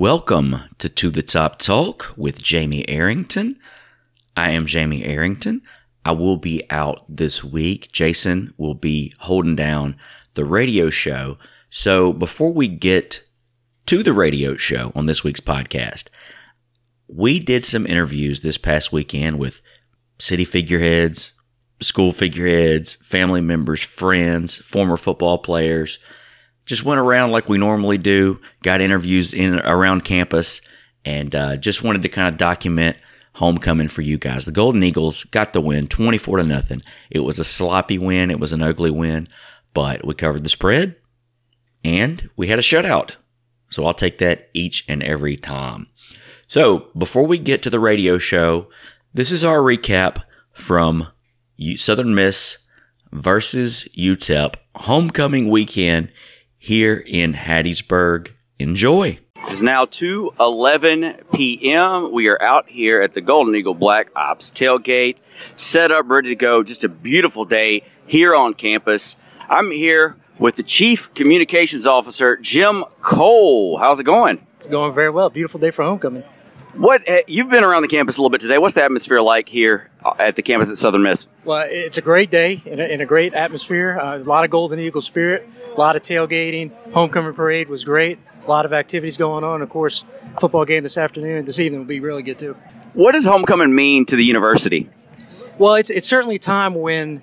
Welcome to To the Top Talk with Jamie Arrington. I am Jamie Arrington. I will be out this week. Jason will be holding down the radio show. So before we get to the radio show on this week's podcast, we did some interviews this past weekend with city figureheads, school figureheads, family members, friends, former football players. Just went around like we normally do, got interviews in around campus, and uh, just wanted to kind of document homecoming for you guys. The Golden Eagles got the win, twenty four to nothing. It was a sloppy win. It was an ugly win, but we covered the spread, and we had a shutout. So I'll take that each and every time. So before we get to the radio show, this is our recap from Southern Miss versus UTEP homecoming weekend here in Hattiesburg. Enjoy. It's now 2:11 p.m. We are out here at the Golden Eagle Black Ops tailgate, set up, ready to go. Just a beautiful day here on campus. I'm here with the Chief Communications Officer, Jim Cole. How's it going? It's going very well. Beautiful day for homecoming. What eh, you've been around the campus a little bit today? What's the atmosphere like here uh, at the campus at Southern Miss? Well, it's a great day and a, a great atmosphere. Uh, a lot of Golden Eagle spirit, a lot of tailgating. Homecoming parade was great. A lot of activities going on. Of course, football game this afternoon. This evening will be really good too. What does homecoming mean to the university? Well, it's it's certainly a time when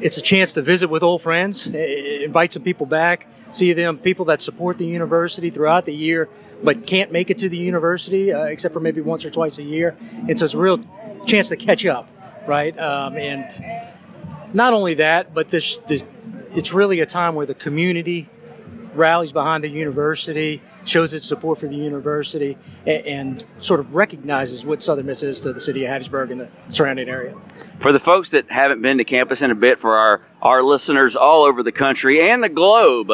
it's a chance to visit with old friends, invite some people back, see them, people that support the university throughout the year but can't make it to the university uh, except for maybe once or twice a year. It's a real chance to catch up, right? Um, and not only that, but this, this, it's really a time where the community rallies behind the university, shows its support for the university, and, and, sort of recognizes what Southern Miss is to the city of Hattiesburg and the surrounding area. For the folks that haven't been to campus in a bit, for our, our listeners all over the country and the globe,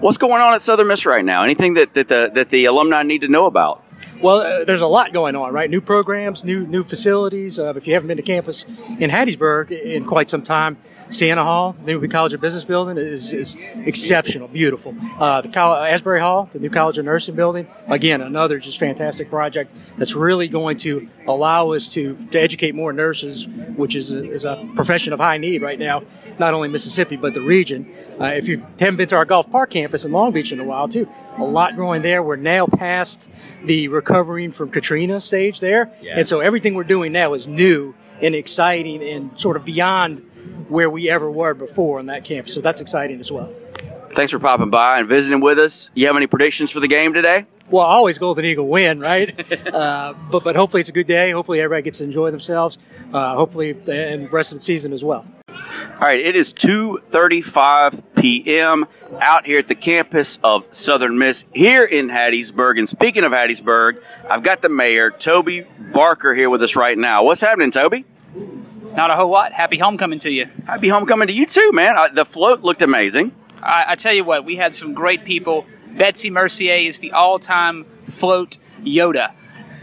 What's going on at Southern Miss right now? Anything that, that the that the alumni need to know about? Well, uh, there's a lot going on, right? New programs, new new facilities. Uh, if you haven't been to campus in Hattiesburg in quite some time, Scianna Hall, the new College of Business building, is, is exceptional, beautiful. Uh, the College, Asbury Hall, the new College of Nursing building, again, another just fantastic project that's really going to allow us to, to educate more nurses, which is a, is a profession of high need right now, not only Mississippi, but the region. Uh, if you haven't been to our Gulf Park campus in Long Beach in a while, too, a lot growing there. We're now past the recovering from Katrina stage there. Yeah. And so everything we're doing now is new and exciting and sort of beyond where we ever were before on that campus. So that's exciting as well. Thanks for popping by and visiting with us. You have any predictions for the game today? Well, always Golden Eagle win, right? uh, but but hopefully it's a good day. Hopefully everybody gets to enjoy themselves. Uh, hopefully and the rest of the season as well. All right, it is 2:35 p.m. out here at the campus of Southern Miss here in Hattiesburg. And speaking of Hattiesburg, I've got the mayor, Toby Barker, here with us right now. What's happening, Toby? Not a whole lot. Happy homecoming to you. Happy homecoming to you too, man. Uh, the float looked amazing. I, I, tell you what, we had some great people. Betsy Mercier is the all-time float Yoda,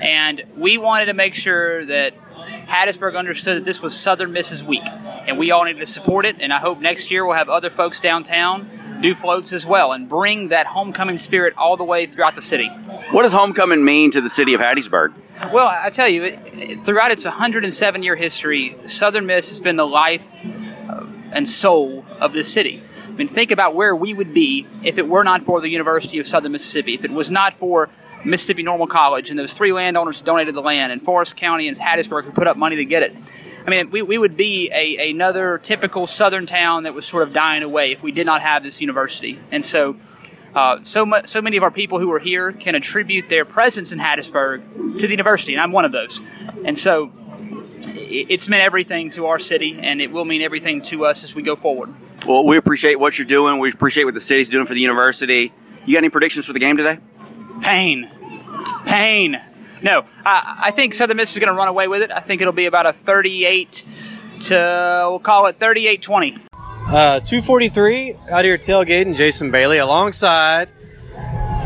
and we wanted to make sure that Hattiesburg understood that this was Southern Miss's Week, and we all needed to support it. And I hope next year we'll have other folks downtown do floats as well and bring that homecoming spirit all the way throughout the city. What does homecoming mean to the city of Hattiesburg? Well, I tell you, it, throughout its 107 year history, Southern Miss has been the life uh, and soul of this city. I mean, think about where we would be if it were not for the University of Southern Mississippi, if it was not for Mississippi Normal College and those three landowners who donated the land, and Forrest County and Hattiesburg who put up money to get it. I mean, we, we would be a, another typical southern town that was sort of dying away if we did not have this university. And so uh, so much, so many of our people who are here can attribute their presence in Hattiesburg to the university, and I'm one of those. And so, it's meant everything to our city, and it will mean everything to us as we go forward. Well, we appreciate what you're doing. We appreciate what the city's doing for the university. You got any predictions for the game today? Pain, pain. No, I, I think Southern Miss is going to run away with it. I think it'll be about a 38 to we'll call it 38-20. Uh, 243 out here tailgating Jason Bailey alongside.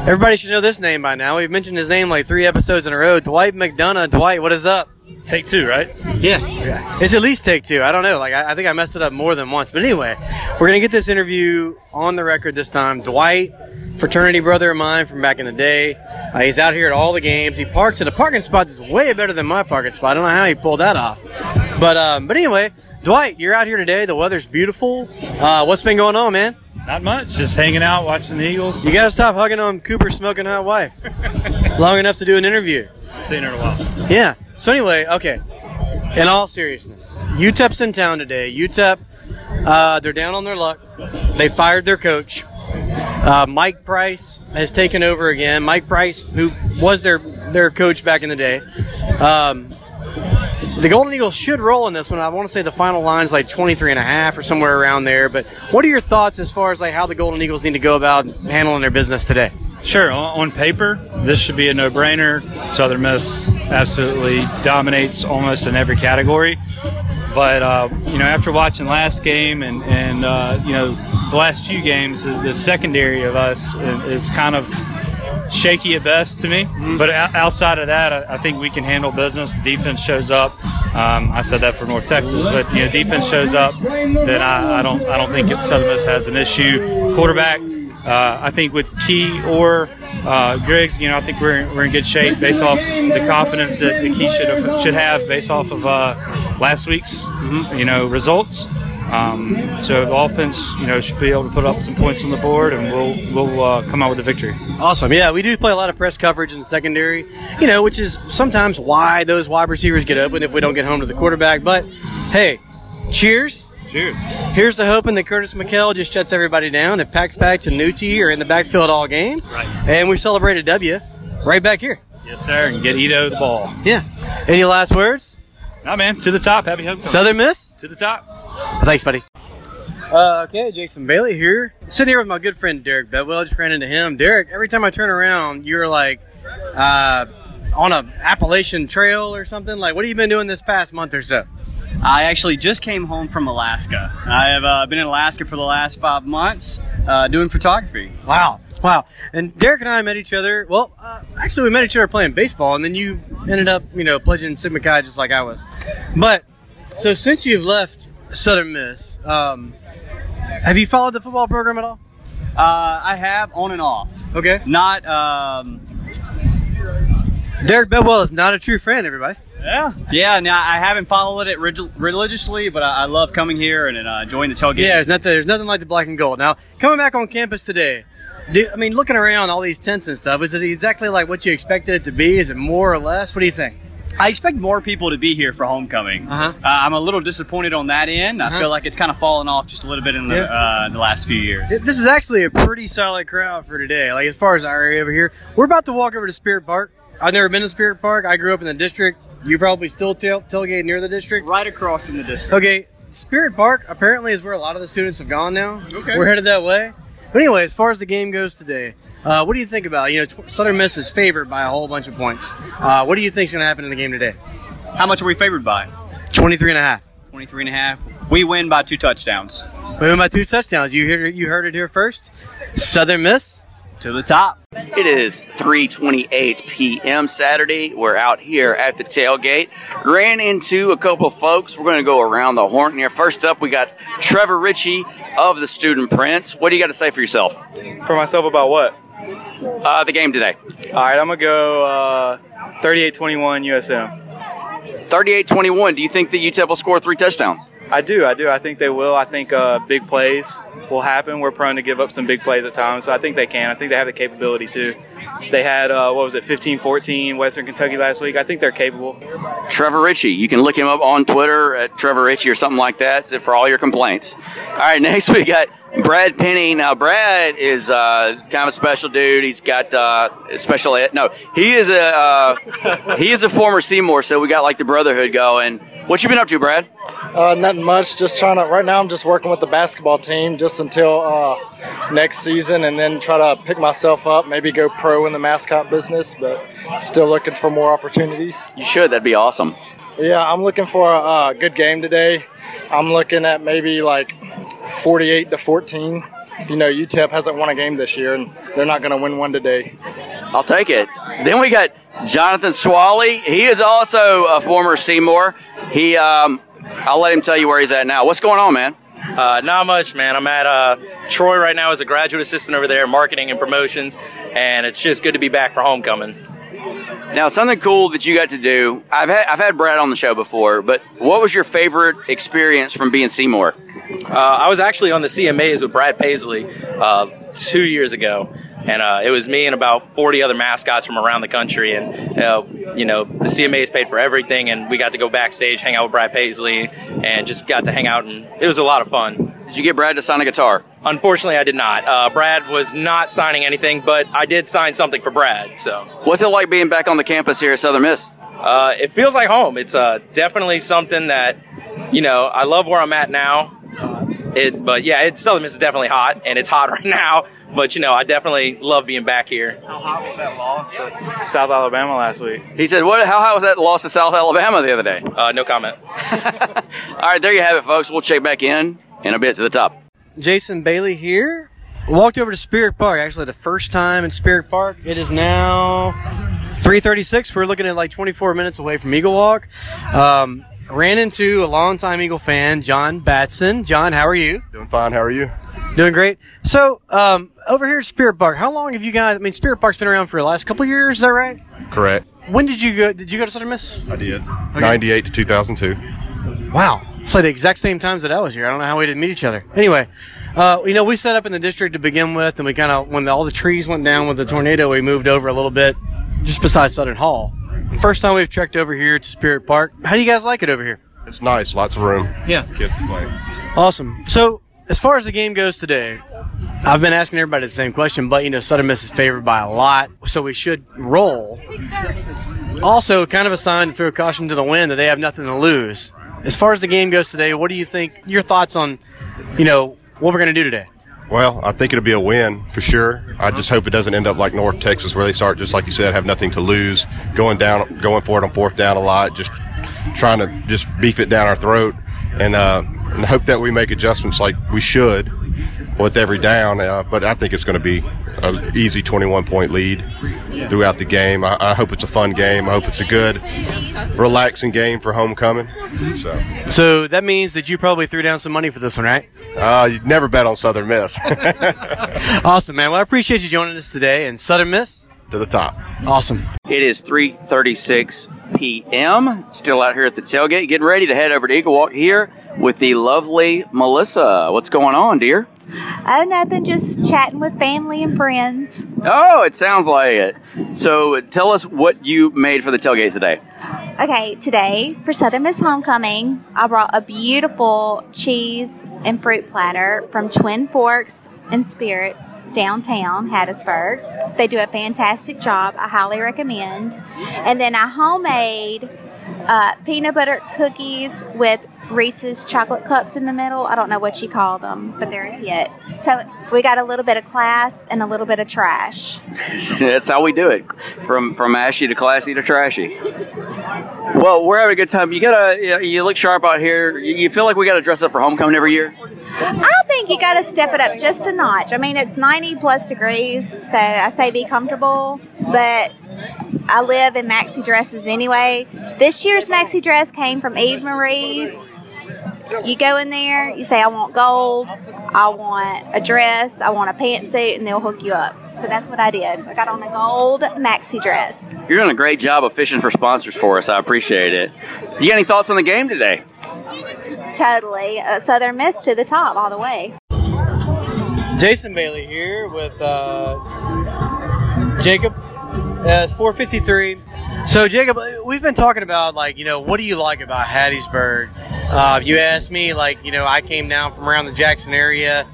Everybody should know this name by now. We've mentioned his name like three episodes in a row. Dwight McDonough. Dwight, what is up? Take two, right? Yes. Yeah. It's at least take two. I don't know. Like I, I think I messed it up more than once. But anyway, we're gonna get this interview on the record this time. Dwight, fraternity brother of mine from back in the day. Uh, he's out here at all the games. He parks at a parking spot that's way better than my parking spot. I don't know how he pulled that off. But um, but anyway, Dwight, you're out here today. The weather's beautiful. Uh, what's been going on, man? Not much. Just hanging out, watching the Eagles. You got to stop hugging on Cooper's smoking hot wife long enough to do an interview. Seen her in a while. Yeah. So anyway, okay. In all seriousness, UTEP's in town today. UTEP, uh, they're down on their luck. They fired their coach. Uh, Mike Price has taken over again. Mike Price, who was their their coach back in the day. Um, the Golden Eagles should roll in this one. I want to say the final line is like 23 and a half or somewhere around there. But what are your thoughts as far as like how the Golden Eagles need to go about handling their business today? Sure. On, paper, this should be a no-brainer. Southern Miss absolutely dominates almost in every category. But uh, you know, after watching last game and and uh, you know the last few games, the, the secondary of us is kind of shaky at best to me. But outside of that, I, I think we can handle business. The defense shows up. Um, I said that for North Texas, but you know, defense shows up. Then I, I don't I don't think Southern Miss has an issue. Quarterback, uh, I think with Key or uh, Griggs, you know, I think we're, we're in good shape based off the confidence that the Key should have should have based off of uh, last week's you know results. Um, so the offense, you know, should be able to put up some points on the board, and we'll we'll uh, come out with a victory. Awesome. Yeah, we do play a lot of press coverage in the secondary, you know, which is sometimes why those wide receivers get open if we don't get home to the quarterback. But hey, cheers. Cheers. Here's the hoping that Curtis Mikell just shuts everybody down. If Pax Pax and Nucci are in the backfield all game. Right. And we celebrate a W right back here. Yes, sir. And get Ito the ball. Yeah. Any last words? Nah, man, to the top. Happy homecoming. Southern Miss? to the top. Thanks, buddy. Uh, okay, Jason Bailey here. Sitting here with my good friend Derek Bedwell. I just ran into him. Derek, every time I turn around, you're like uh, on a Appalachian trail or something. Like, what have you been doing this past month or so? I actually just came home from Alaska. I have uh, been in Alaska for the last five months uh, doing photography. Wow. Wow. And Derek and I met each other. Well, uh, actually, we met each other playing baseball, and then you ended up, you know, pledging Sigma Chi just like I was. But, so since you've left Southern Miss, um, have you followed the football program at all? Uh, I have on and off. Okay. Not, um, Derek Bedwell is not a true friend, everybody. yeah. Yeah, now I haven't followed it relig- religiously, but I, I love coming here and uh, enjoying the tailgate. Yeah, there's nothing, there's nothing like the black and gold. Now, coming back on campus today, do, I mean, looking around all these tents and stuff, is it exactly like what you expected it to be? Is it more or less? What do you think? I expect more people to be here for homecoming. Uh-huh. Uh, I'm a little disappointed on that end. Uh-huh. I feel like it's kind of fallen off just a little bit in the, Yeah. uh, the last few years. This is actually a pretty solid crowd for today. Like as far as our area over here, we're about to walk over to Spirit Park. I've never been to Spirit Park. I grew up in the district. You probably still tail- tailgate near the district. right across from the district. Okay, Spirit Park apparently is where a lot of the students have gone now. Okay. we're headed that way. But anyway, as far as the game goes today, uh, what do you think about? You know, tw- Southern Miss is favored by a whole bunch of points. Uh, what do you think is going to happen in the game today? How much are we favored by? 23 and a half. 23 and a half. We win by two touchdowns. We win by two touchdowns. You heard, you heard it here first. Southern Miss. To the top. It is 3:28 p.m. Saturday. We're out here at the tailgate. Ran into a couple of folks. We're going to go around the horn here. First up, we got Trevor Ritchie of the Student Printz. What do you got to say for yourself? For myself about what? Uh, the game today. All right, I'm gonna go uh, 38-21 USM. 38-21. Do you think that UTEP will score three touchdowns? I do, I do. I think they will. I think uh, big plays will happen. We're prone to give up some big plays at times, so I think they can. I think they have the capability to. They had uh, what was it, 15-14 Western Kentucky last week. I think they're capable. Trevor Ritchie. You can look him up on Twitter at Trevor Ritchie or something like that for all your complaints. All right, next we got Brad Penny. Now, Brad is uh, kind of a special dude. He's got uh, special ed. No, he is a uh, he is a former Seymour, so we got like the brotherhood going. What you been up to, Brad? Uh, nothing much. Just trying to. Right now, I'm just working with the basketball team just until uh, next season, and then try to pick myself up. Maybe go pro in the mascot business, but still looking for more opportunities. You should. That'd be awesome. Yeah, I'm looking for a uh, good game today. I'm looking at maybe like 48 to 14. You know, UTEP hasn't won a game this year, and they're not going to win one today. I'll take it. Then we got Jonathan Swally. He is also a former Seymour. He, um, I'll let him tell you where he's at now. What's going on, man? Uh, not much, man. I'm at uh, Troy right now as a graduate assistant over there, marketing and promotions, and it's just good to be back for homecoming. Now, something cool that you got to do. I've had I've had Brad on the show before, but what was your favorite experience from being Seymour? Uh, I was actually on the CMAs with Brad Paisley uh, two years ago, and uh, it was me and about 40 other mascots from around the country. And uh, you know, the CMAs paid for everything, and we got to go backstage, hang out with Brad Paisley, and just got to hang out, and it was a lot of fun. Did you get Brad to sign a guitar? Unfortunately, I did not. Uh, Brad was not signing anything, but I did sign something for Brad. So, what's it like being back on the campus here at Southern Miss? Uh, it feels like home. It's uh, definitely something that, you know, I love where I'm at now. It, but yeah, it's Southern Miss is definitely hot, and it's hot right now. But you know, I definitely love being back here. How hot was that loss to South Alabama last week? He said, "What? How hot was that loss to South Alabama the other day?" Uh, no comment. All right, there you have it, folks. We'll check back in in a bit to the top. Jason Bailey here. Walked over to Spirit Park. Actually, the first time in Spirit Park. It is now 3:36. We're looking at like 24 minutes away from Eagle Walk. Um, ran into a longtime Eagle fan, John Batson. John, how are you? Doing fine. How are you? Doing great. So, um, over here at Spirit Park, how long have you guys? I mean, Spirit Park's been around for the last couple years. Is that right? Correct. When did you go? Did you go to Southern Miss? I did. 98 to 2002. Wow. It's like the exact same times that I was here. I don't know how we didn't meet each other. Anyway, uh, you know, we set up in the district to begin with, and we kind of, when all the trees went down with the tornado, we moved over a little bit, just beside Southern Hall. First time we've trekked over here to Spirit Park. How do you guys like it over here? It's nice. Lots of room. Yeah. Kids can play. Awesome. So, as far as the game goes today, I've been asking everybody the same question, but you know, Southern Miss is favored by a lot, so we should roll. Also, kind of a sign to throw caution to the wind that they have nothing to lose. As far as the game goes today, what do you think? Your thoughts on, you know, what we're going to do today? Well, I think it'll be a win for sure. I just hope it doesn't end up like North Texas, where they start just like you said, have nothing to lose, going down, going for it on fourth down a lot, just trying to just beef it down our throat, and uh, and hope that we make adjustments like we should with every down. Uh, but I think it's going to be an easy 21 point lead throughout the game. I, I hope it's a fun game. I hope it's a good, relaxing game for homecoming. So, So that means that you probably threw down some money for this one, right? uh, you'd never bet on Southern Miss. Awesome, man. Well, I appreciate you joining us today. And Southern Miss to the top. Awesome. It is 3:36 p.m. Still out here at the tailgate, getting ready to head over to Eagle Walk here with the lovely Melissa. What's going on, dear? Oh, nothing. Just chatting with family and friends. Oh, it sounds like it. So, tell us what you made for the tailgate today. Okay, today for Southern Miss Homecoming, I brought a beautiful cheese and fruit platter from Twin Forks and Spirits downtown Hattiesburg. They do a fantastic job. I highly recommend. And then I homemade uh, peanut butter cookies with Reese's chocolate cups in the middle. I don't know what you call them, but they're a hit. So we got a little bit of class and a little bit of trash. That's how we do it, from from ashy to classy to trashy. Well, we're having a good time. You gotta, you- look sharp out here. You you feel like we gotta dress up for homecoming every year. I think you got to step it up just a notch. I mean, it's 90 plus degrees, so I say be comfortable, but I live in maxi dresses anyway. This year's maxi dress came from Eve Marie's. You go in there, you say, I want gold, I want a dress, I want a pantsuit, and they'll hook you up. So that's what I did. I got on a gold maxi dress. You're doing a great job of fishing for sponsors for us. I appreciate it. Do you got any thoughts on the game today? Totally. Uh, Southern Miss to the top all the way. Jason Bailey here with uh, Jacob. Uh, it's 453. So, Jacob, we've been talking about, like, you know, what do you like about Hattiesburg? Uh, you asked me, like, you know, I came down from around the Jackson area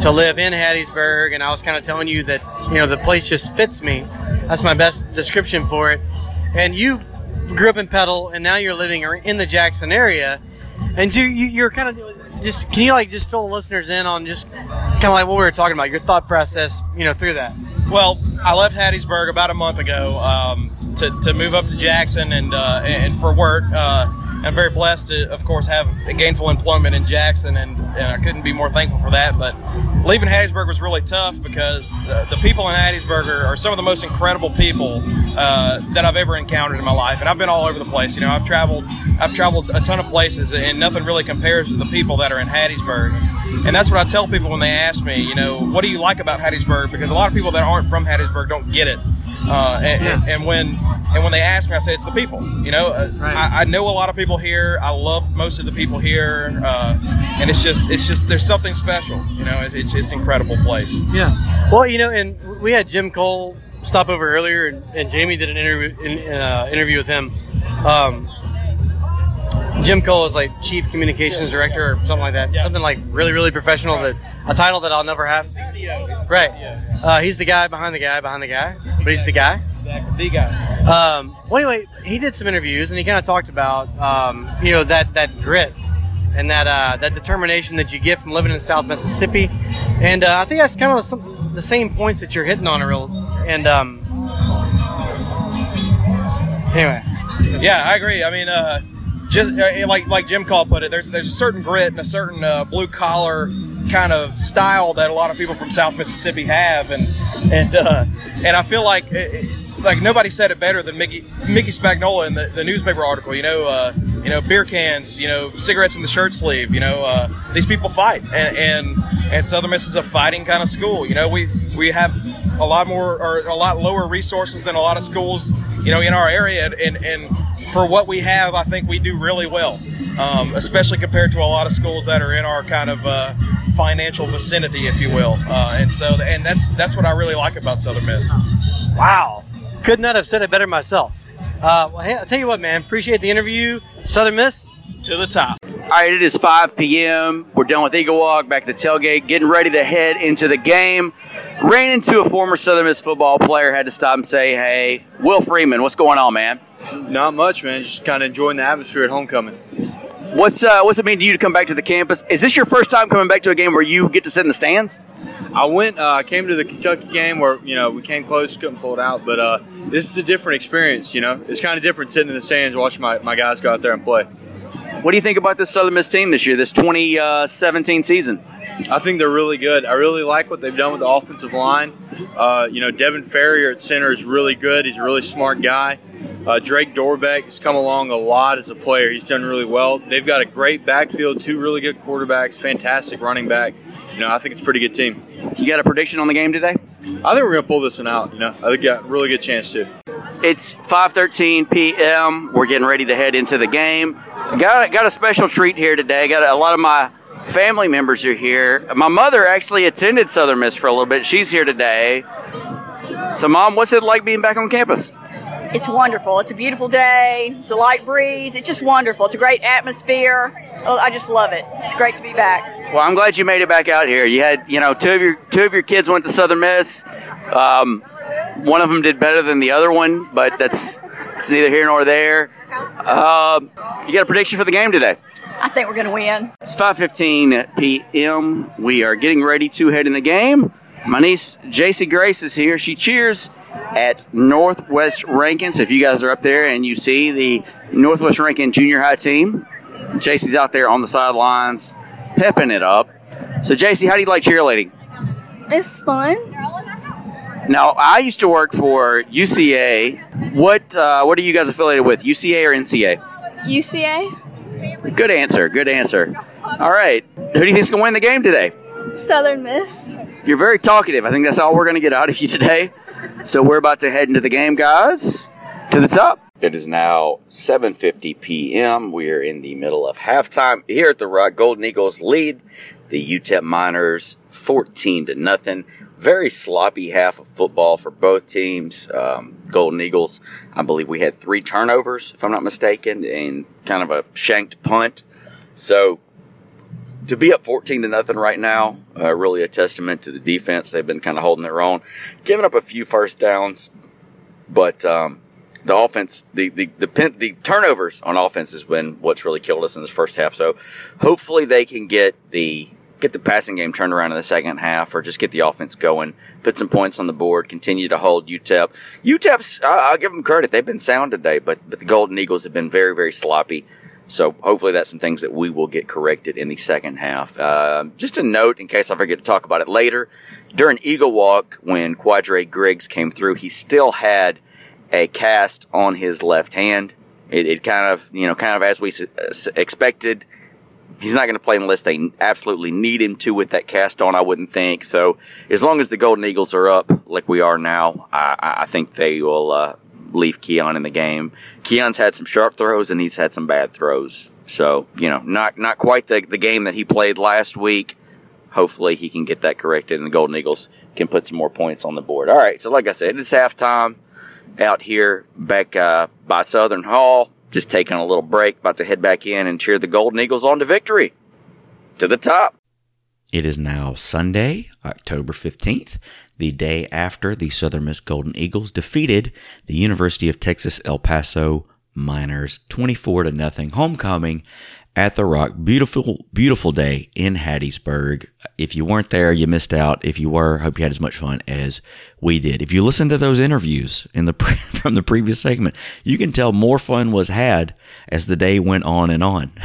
to live in Hattiesburg, and I was kind of telling you that, you know, the place just fits me. That's my best description for it. And you grew up in Petal, and now you're living in the Jackson area. And you, you, you're kind of just, can you, like, just fill the listeners in on just kind of like what we were talking about, your thought process, you know, through that? Well, I left Hattiesburg about a month ago um, to, to move up to Jackson and uh, and for work. Uh, I'm very blessed to, of course, have gainful employment in Jackson, and, and I couldn't be more thankful for that. But leaving Hattiesburg was really tough because the, the people in Hattiesburg are, are some of the most incredible people uh, that I've ever encountered in my life, and I've been all over the place. You know, I've traveled, I've traveled a ton of places, and nothing really compares to the people that are in Hattiesburg. And that's what I tell people when they ask me, you know, what do you like about Hattiesburg? Because a lot of people that aren't from Hattiesburg don't get it. Uh, and, and, and when and when they ask me, I say it's the people. You know, uh, I, I know a lot of people here. I love most of the people here, uh, and it's just it's just there's something special. You know, it, it's just an incredible place. Yeah. Well, you know, and we had Jim Cole stop over earlier, and, and Jamie did an interview in, uh, interview with him. Um, Jim Cole is like chief communications director or something like that. Something like really, really professional. That a title that I'll never have. Right. Uh, he's the guy behind the guy behind the guy, but he's the guy. Exactly, the guy. Um, well, anyway, he did some interviews and he kind of talked about um, you know that that grit and that uh, that determination that you get from living in South Mississippi, and uh, I think that's kind of some, the same points that you're hitting on, a real. And um, anyway, Yeah, I agree. I mean, uh, just uh, like like Jim Cole put it, there's there's a certain grit and a certain uh, blue collar kind of style that a lot of people from South Mississippi have, and and uh, and I feel like. uh, like nobody said it better than Mickey Mickey Spagnola in the, the newspaper article. You know, uh, you know, beer cans, you know, cigarettes in the shirt sleeve. You know, uh, these people fight, and, and and Southern Miss is a fighting kind of school. You know, we we have a lot more or a lot lower resources than a lot of schools. You know, in our area, and and for what we have, I think we do really well, um, especially compared to a lot of schools that are in our kind of uh, financial vicinity, if you will. Uh, and so, and that's that's what I really like about Southern Miss. Wow. Could not have said it better myself. Uh, well, hey, I'll tell you what, man. Appreciate the interview. Southern Miss to the top. All right, it is 5 p.m. We're done with Eagle Walk, back to the tailgate, getting ready to head into the game. Ran into a former Southern Miss football player, had to stop and say, hey, Will Freeman, what's going on, man? Not much, man. Just kind of enjoying the atmosphere at homecoming. What's uh, what's it mean to you to come back to the campus? Is this your first time coming back to a game where you get to sit in the stands? I went, uh, I came to the Kentucky game where you know we came close, couldn't pull it out, but uh, this is a different experience. You know, it's kind of different sitting in the stands watching my, my guys go out there and play. What do you think about this Southern Miss team this year, this 2017 season? I think they're really good. I really like what they've done with the offensive line. Uh, you know, Devin Ferrier at center is really good. He's a really smart guy. Uh, Drake Dorbeck has come along a lot as a player. He's done really well. They've got a great backfield, two really good quarterbacks, fantastic running back. You know, I think it's a pretty good team. You got a prediction on the game today? I think we're going to pull this one out. You know, I think you got a really good chance to. It's 5:13 p.m. We're getting ready to head into the game. Got got a special treat here today. Got a, a lot of my family members are here. My mother actually attended Southern Miss for a little bit. She's here today. So, mom, what's it like being back on campus? It's wonderful. It's a beautiful day. It's a light breeze. It's just wonderful. It's a great atmosphere. Oh, I just love it. It's great to be back. Well, I'm glad you made it back out here. You had, you know, two of your two of your kids went to Southern Miss. Um, one of them did better than the other one, but that's it's neither here nor there. Um, you got a prediction for the game today? I think we're going to win. It's 5:15 p.m. We are getting ready to head in the game. My niece JC Grace is here. She cheers at Northwest Rankin. So if you guys are up there and you see the Northwest Rankin junior high team, JC's out there on the sidelines, pepping it up. So JC, how do you like cheerleading? It's fun. Now, I used to work for UCA. What uh, what are you guys affiliated with? UCA or NCA? UCA, Good answer. Good answer. All right. Who do you think's gonna win the game today? Southern Miss. You're very talkative. I think that's all we're going to get out of you today. So we're about to head into the game, guys. To the top. It is now 7:50 p.m. We're in the middle of halftime here at the Rock. Golden Eagles lead the UTEP Miners 14 to nothing. Very sloppy half of football for both teams. Um, Golden Eagles, I believe we had three turnovers, if I'm not mistaken, and kind of a shanked punt. So to be up 14 to nothing right now, uh, really a testament to the defense. They've been kind of holding their own, giving up a few first downs, but um, the offense, the the the, the turnovers on offense has been what's really killed us in this first half. So hopefully they can get the get the passing game turned around in the second half, or just get the offense going, put some points on the board, continue to hold UTEP. UTEP's, I- I'll give them credit; they've been sound today, but but the Golden Eagles have been very very sloppy. So hopefully that's some things that we will get corrected in the second half. Uh, just a note, in case I forget to talk about it later, during Eagle Walk, when Kwadra Griggs came through, he still had a cast on his left hand. It, it kind of, you know, kind of as we expected. He's not going to play unless they absolutely need him to with that cast on. I wouldn't think so. As long as the Golden Eagles are up like we are now, I, I think they will uh, leave Keon in the game. Keon's had some sharp throws and he's had some bad throws. So, you know, not not quite the, the game that he played last week. Hopefully he can get that corrected and the Golden Eagles can put some more points on the board. All right, so like I said, it's halftime out here back uh, by Southern Hall. Just taking a little break, about to head back in and cheer the Golden Eagles on to victory. To the top. It is now Sunday, October 15th, the day after the Southern Miss Golden Eagles defeated the University of Texas El Paso Miners 24 to nothing homecoming at the Rock. Beautiful, beautiful day in Hattiesburg. If you weren't there, you missed out. If you were, hope you had as much fun as we did. If you listen to those interviews in the from the previous segment, you can tell more fun was had as the day went on and on.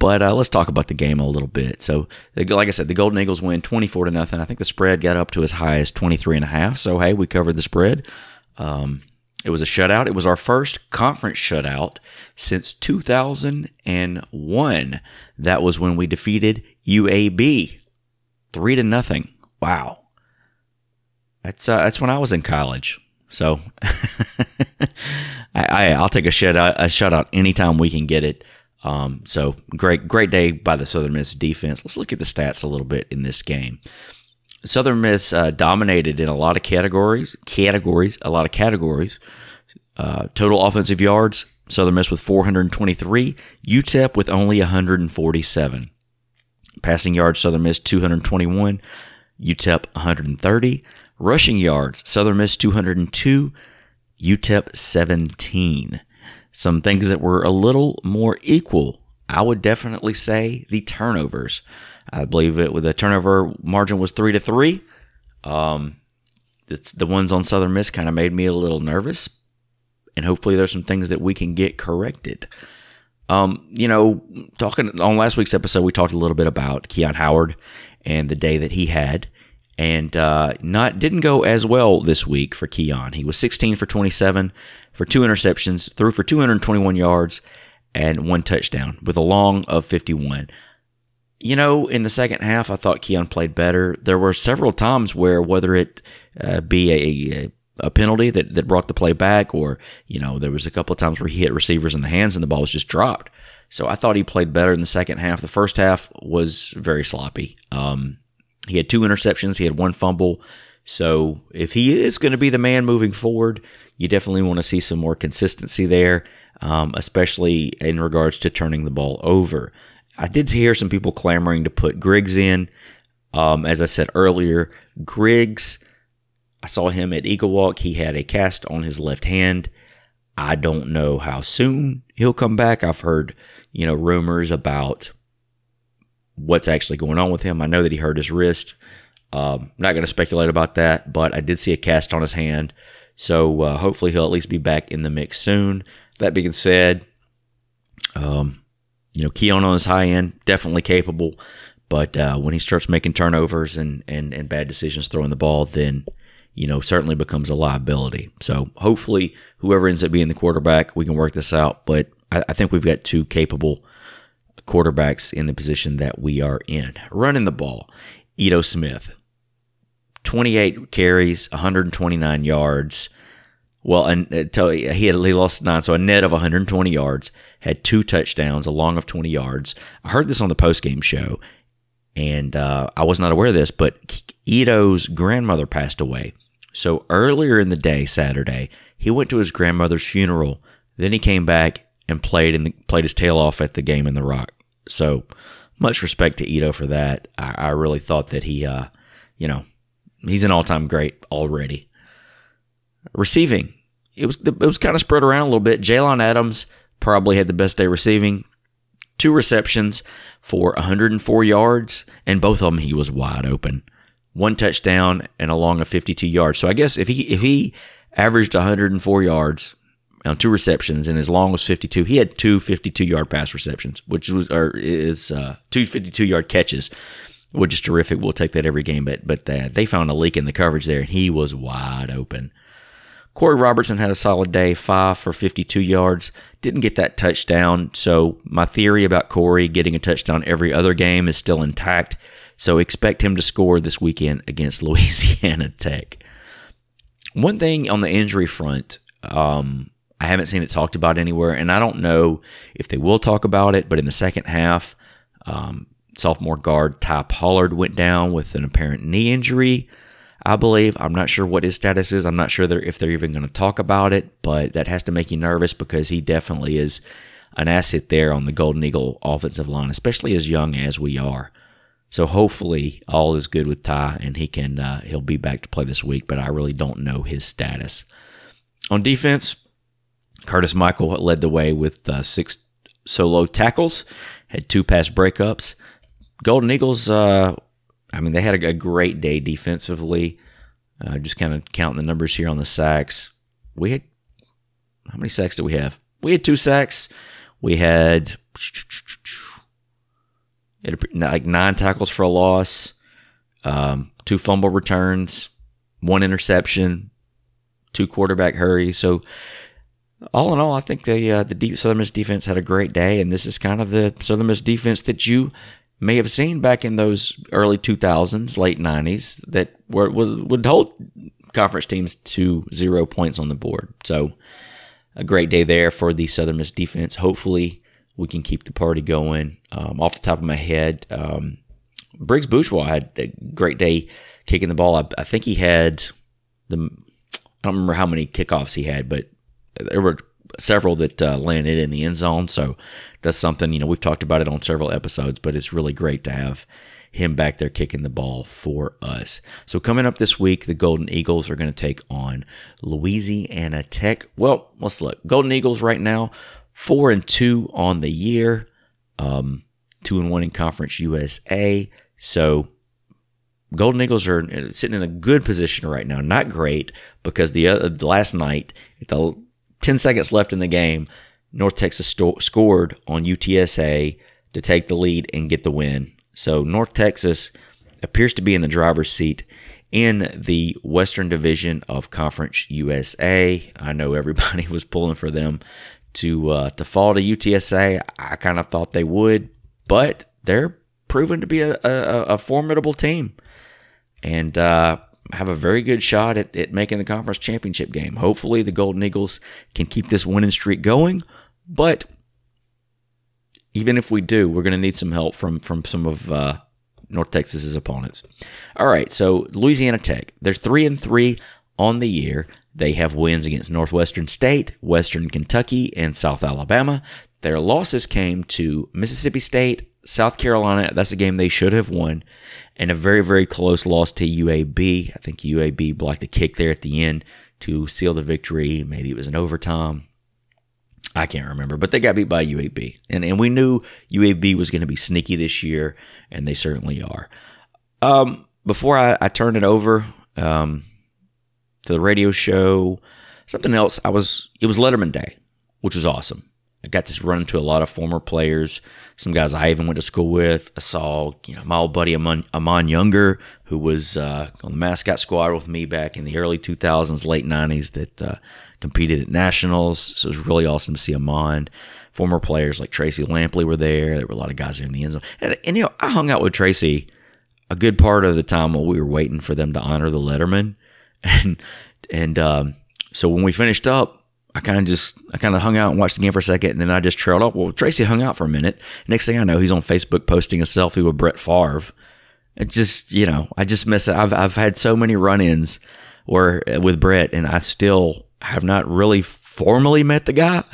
But uh, let's talk about the game a little bit. So, like I said, the Golden Eagles win 24 to nothing. I think the spread got up to as high as 23 and a half. So, hey, we covered the spread. Um, it was a shutout. It was our first conference shutout since 2001. That was when we defeated UAB 3 to nothing. Wow. That's uh, that's when I was in college. So I, I will take a shutout a shutout anytime we can get it. Um, so great, great day by the Southern Miss defense. Let's look at the stats a little bit in this game. Southern Miss uh, dominated in a lot of categories, categories, a lot of categories. Uh, total offensive yards, Southern Miss with 423, UTEP with only 147. Passing yards, Southern Miss 221, UTEP 130. Rushing yards, Southern Miss 202, UTEP 17 some things that were a little more equal. I would definitely say the turnovers. I believe it with the turnover margin was three to three. Um, it's the ones on Southern Miss kind of made me a little nervous, and hopefully there's some things that we can get corrected. Um, you know, talking on last week's episode, we talked a little bit about Keon Howard and the day that he had, and uh, not didn't go as well this week for Keon. He was 16 for 27 for two interceptions, threw for 221 yards and one touchdown with a long of 51. You know, in the second half, I thought Keon played better. There were several times where, whether it uh, be a, a penalty that, that brought the play back, or, you know, there was a couple of times where he hit receivers in the hands and the ball was just dropped. So I thought he played better in the second half. The first half was very sloppy. Um, he had two interceptions, he had one fumble. So if he is going to be the man moving forward, you definitely want to see some more consistency there, um, especially in regards to turning the ball over. I did hear some people clamoring to put Griggs in. Um, as I said earlier, Griggs, I saw him at Eagle Walk. He had a cast on his left hand. I don't know how soon he'll come back. I've heard, you know, rumors about what's actually going on with him. I know that he hurt his wrist. Um, not going to speculate about that, but I did see a cast on his hand. So uh, hopefully he'll at least be back in the mix soon. That being said, um, you know, Keon on his high end, definitely capable. But uh, when he starts making turnovers and, and, and bad decisions throwing the ball, then, you know, certainly becomes a liability. So hopefully, whoever ends up being the quarterback, we can work this out. But I, I think we've got two capable quarterbacks in the position that we are in. Running the ball, Ito Smith, 28 carries, 129 yards. Well, and uh, he had he lost nine, so a net of 120 yards. Had two touchdowns, a long of 20 yards. I heard this on the post game show, and uh, I was not aware of this, but Ito's grandmother passed away. So earlier in the day, Saturday, he went to his grandmother's funeral. Then he came back and played and played his tail off at the game in the Rock. So much respect to Ito for that. I, I really thought that he, uh, you know, he's an all time great already. Receiving, it was it was kind of spread around a little bit. Jaylond Adams probably had the best day receiving. Two receptions for 104 yards, and both of them he was wide open. One touchdown and along a of 52 yards. So I guess if he if he averaged 104 yards on two receptions, and his long was 52. He had two 52 yard pass receptions, which was or is uh, two 52 yard catches, which is terrific. We'll take that every game, but but uh, they found a leak in the coverage there, and he was wide open. Korey Robertson had a solid day, five for 52 yards. Didn't get that touchdown, so my theory about Korey getting a touchdown every other game is still intact. So expect him to score this weekend against Louisiana Tech. One thing on the injury front, um, I haven't seen it talked about anywhere, and I don't know if they will talk about it. But in the second half, um, sophomore guard Ty Pollard went down with an apparent knee injury. I believe. I'm not sure what his status is. I'm not sure they're, if they're even going to talk about it, but that has to make you nervous because he definitely is an asset there on the Golden Eagle offensive line, especially as young as we are. So hopefully all is good with Ty and he can uh, he'll be back to play this week, but I really don't know his status. On defense, Curtis Mikell led the way with uh, six solo tackles, had two pass breakups. Golden Eagles, uh, I mean, they had a, great day defensively. Uh, just kind of counting the numbers here on the sacks. We had how many sacks do we have? We had two sacks. We had like nine tackles for a loss, um, two fumble returns, one interception, two quarterback hurries. So all in all, I think the uh, the Southern Miss defense had a great day, and this is kind of the Southern Miss defense that you may have seen back in those early 2000s, late 90s that were, would hold conference teams to zero points on the board. So a great day there for the Southern Miss defense. Hopefully we can keep the party going. Um, off the top of my head, um, Briggs Bourgeois had a great day kicking the ball. I, I think he had the I don't remember how many kickoffs he had, but there were several that uh, landed in the end zone. So that's something, you know, we've talked about it on several episodes, but it's really great to have him back there kicking the ball for us. So coming up this week, the Golden Eagles are going to take on Louisiana Tech. Well, let's look. Golden Eagles right now, four and two on the year, um, two and one in Conference USA. So Golden Eagles are sitting in a good position right now. Not great because the, uh, the last night, the 10 seconds left in the game, North Texas sto- scored on UTSA to take the lead and get the win. So North Texas appears to be in the driver's seat in the Western Division of Conference USA. I know everybody was pulling for them to uh, to fall to UTSA. I kind of thought they would, but they're proven to be a, a, a formidable team and uh, have a very good shot at, at making the conference championship game. Hopefully, the Golden Eagles can keep this winning streak going. But even if we do, we're going to need some help from from some of uh, North Texas's opponents. All right, so Louisiana Tech, they're three and three on the year. They have wins against Northwestern State, Western Kentucky, and South Alabama. Their losses came to Mississippi State, South Carolina. That's a game they should have won, and a very very close loss to UAB. I think UAB blocked a kick there at the end to seal the victory. Maybe it was an overtime. I can't remember, but they got beat by UAB. And, and we knew UAB was going to be sneaky this year, and they certainly are. Um, before I, I turn it over um, to the radio show, something else, I was it was Letterman Day, which was awesome. I got to run into a lot of former players, some guys I even went to school with. I saw, you know, my old buddy Amon, Amon Younger, who was uh, on the mascot squad with me back in the early 2000s, late 90s, that uh, competed at nationals. So it was really awesome to see Amon. Former players like Tracy Lampley were there. There were a lot of guys there in the end zone. And, and you know, I hung out with Tracy a good part of the time while we were waiting for them to honor the Letterman. And, and um, so when we finished up, I kind of just I kind of hung out and watched the game for a second, and then I just trailed off. Well, Tracy hung out for a minute. Next thing I know, he's on Facebook posting a selfie with Brett Favre. It just you know I just miss it. I've I've had so many run-ins where uh, with Brett, and I still have not really formally met the guy.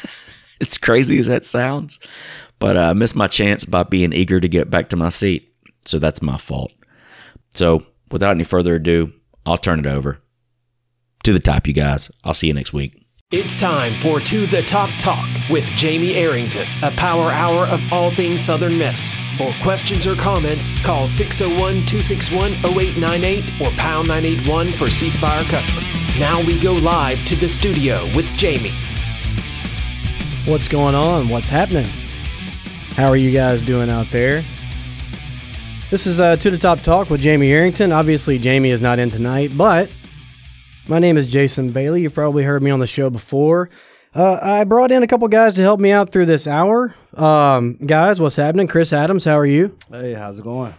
it's crazy as that sounds, but uh, I missed my chance by being eager to get back to my seat. So that's my fault. So without any further ado, I'll turn it over to the top, you guys. I'll see you next week. It's time for To the Top Talk with Jamie Arrington, a power hour of all things Southern Miss. For questions or comments, call 601 261 0898 or pound 981 for C Spire customer. Now we go live to the studio with Jamie. What's going on? What's happening? How are you guys doing out there? This is uh, To the Top Talk with Jamie Arrington. Obviously, Jamie is not in tonight, but my name is Jason Bailey. You've probably heard me on the show before. Uh, I brought in a couple guys to help me out through this hour. Um, guys, what's happening? Chris Adams, how are you? Hey, how's it going?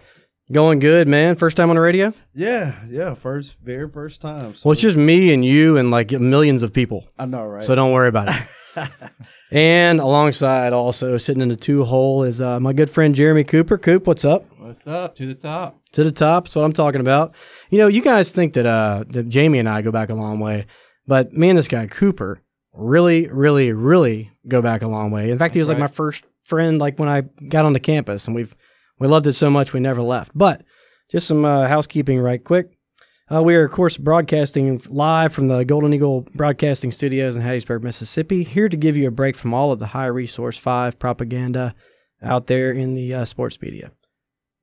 Going good, man. First time on the radio? Yeah, yeah, first, very first time. So Well, it's just me and you and like millions of people. I know, right? So don't worry about it. and alongside, also sitting in the two hole, is uh, my good friend Jeremy Cooper. Coop, what's up? What's up? To the top. To the top. That's what I'm talking about. You know, you guys think that uh, that Jamie and I go back a long way, but me and this guy Cooper really, really, really go back a long way. In fact, he was like my first friend. Like when I got onto campus, and we've we loved it so much we never left. But just some uh, housekeeping, right quick. Uh, we are, of course, broadcasting live from the Golden Eagle Broadcasting Studios in Hattiesburg, Mississippi. Here to give you a break from all of the high resource five propaganda out there in the uh, sports media.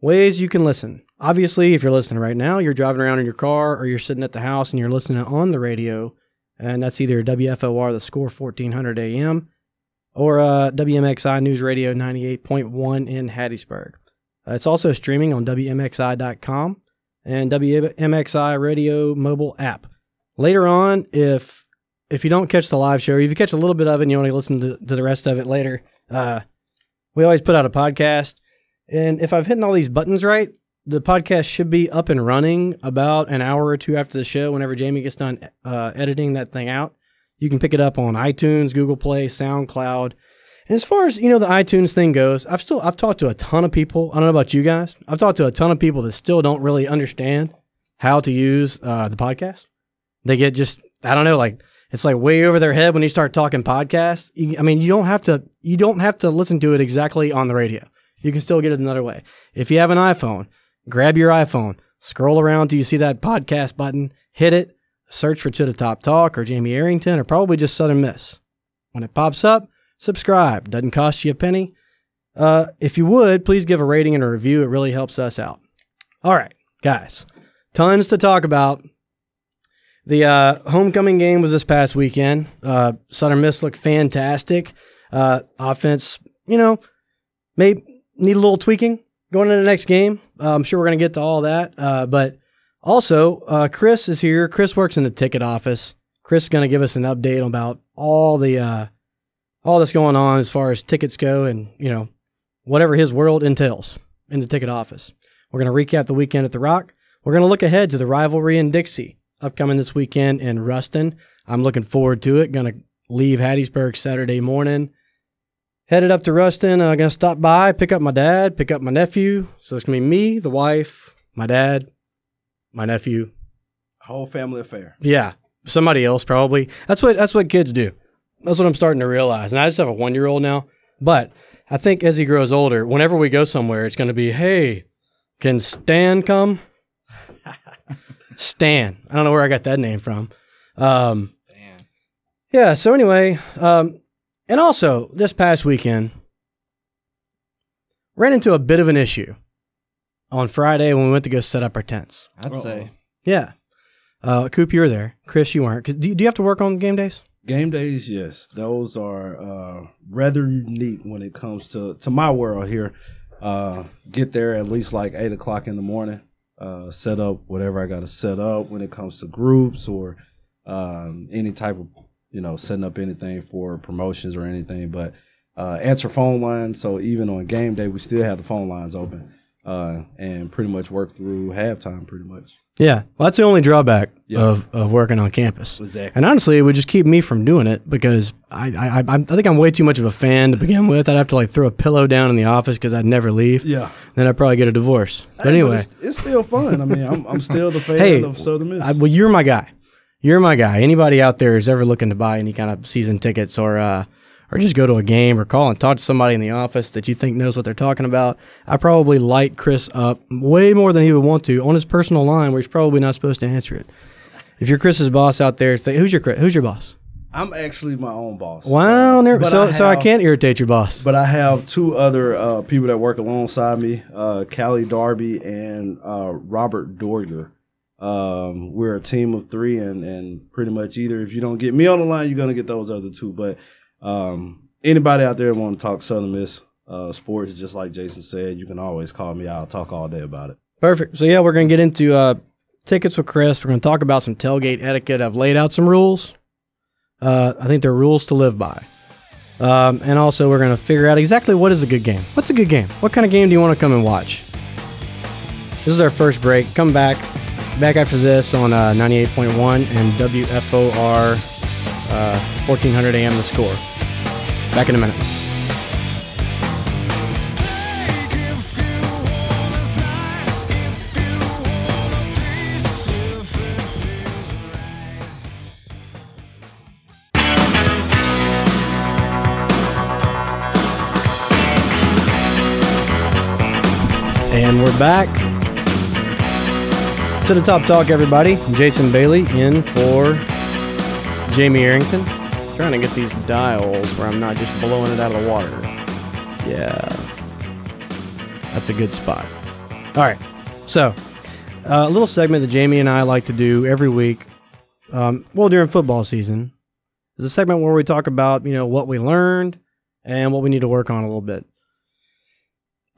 Ways you can listen. Obviously, if you're listening right now, you're driving around in your car or you're sitting at the house and you're listening on the radio, and that's either WFOR, the score 1400 AM, or uh, WMXI News Radio 98.1 in Hattiesburg. Uh, it's also streaming on WMXI.com and WMXI Radio mobile app. Later on, if if you don't catch the live show, or if you catch a little bit of it and you to listen to, to the rest of it later, uh, we always put out a podcast. And if I've hit all these buttons right, the podcast should be up and running about an hour or two after the show. Whenever Jamie gets done uh, editing that thing out, you can pick it up on iTunes, Google Play, SoundCloud. And as far as you know, the iTunes thing goes, I've still I've talked to a ton of people. I don't know about you guys. I've talked to a ton of people that still don't really understand how to use uh, the podcast. They get just I don't know, like it's like way over their head when you start talking podcasts. You, I mean, you don't have to you don't have to listen to it exactly on the radio. You can still get it another way. If you have an iPhone, grab your iPhone, scroll around till you see that podcast button, hit it, search for To the Top Talk or Jamie Arrington or probably just Southern Miss. When it pops up, subscribe. Doesn't cost you a penny. Uh, if you would, please give a rating and a review. It really helps us out. All right, guys, tons to talk about. The uh, homecoming game was this past weekend. Uh, Southern Miss looked fantastic. Uh, offense, you know, may need a little tweaking going into the next game. Uh, I'm sure we're going to get to all that. Uh, but also, uh, Chris is here. Chris works in the ticket office. Chris is going to give us an update about all the uh, all that's going on as far as tickets go, and you know whatever his world entails in the ticket office. We're going to recap the weekend at the Rock. We're going to look ahead to the rivalry in Dixie upcoming this weekend in Ruston. I'm looking forward to it. Going to leave Hattiesburg Saturday morning. Headed up to Ruston. Uh, going to stop by, pick up my dad, pick up my nephew. So it's going to be me, the wife, my dad, my nephew. Whole family affair. Yeah, somebody else probably. That's what that's what kids do. That's what I'm starting to realize. And I just have a one year old now, but I think as he grows older, whenever we go somewhere, it's going to be, hey, can Stan come? Stan. I don't know where I got that name from. Um, yeah. So anyway, um, and also this past weekend, ran into a bit of an issue on Friday when we went to go set up our tents. I'd say. Yeah. Uh, Coop, you were there. Chris, you weren't. Do you, do you have to work on game days? Game days, yes, those are uh, rather unique when it comes to to my world here. Uh, get there at least like eight o'clock in the morning. Uh, set up whatever I got to set up when it comes to groups or um, any type of you know setting up anything for promotions or anything. But uh, answer phone lines. So even on game day, we still have the phone lines open uh, and pretty much work through halftime. Pretty much. Yeah, well, that's the only drawback Yeah. of, of working on campus. Exactly. And honestly, it would just keep me from doing it because I I, I, I think I'm way too much of a fan to begin with. I'd have to like throw a pillow down in the office because I'd never leave. Yeah. Then I'd probably get a divorce. But Hey, anyway, it's, it's still fun. I mean, I'm, I'm still the fan hey, of Southern Miss. I, well, you're my guy. You're my guy. Anybody out there who's ever looking to buy any kind of season tickets or uh, or just go to a game or call and talk to somebody in the office that you think knows what they're talking about, I probably light Chris up way more than he would want to on his personal line where he's probably not supposed to answer it. If you're Chris's boss out there, who's your who's your boss? I'm actually my own boss. Wow, never, But so so I can't irritate your boss. But I have two other uh, people that work alongside me, uh, Callie Darby and uh, Robert Dorger. Um, we're a team of three, and, and pretty much either if you don't get me on the line, you're gonna get those other two. But um, anybody out there want to talk Southern Miss uh, sports, just like Jason said, you can always call me. I'll talk all day about it. Perfect. So yeah, we're gonna get into uh, tickets with Chris. We're gonna talk about some tailgate etiquette. I've laid out some rules. Uh, I think they're rules to live by. Um, and also, we're gonna figure out exactly what is a good game. What's a good game? What kind of game do you want to come and watch? This is our first break. Come back, back after this on uh, 98.1 and WFOR uh, 1400 AM. The score. Back in a minute. And we're back to the top talk, everybody. I'm Jason Bailey in for Jamie Arrington. Trying to get these dials where I'm not just blowing it out of the water. Yeah, that's a good spot. All right, so uh, a little segment that Jamie and I like to do every week. Um, well, during football season, is a segment where we talk about you know what we learned and what we need to work on a little bit.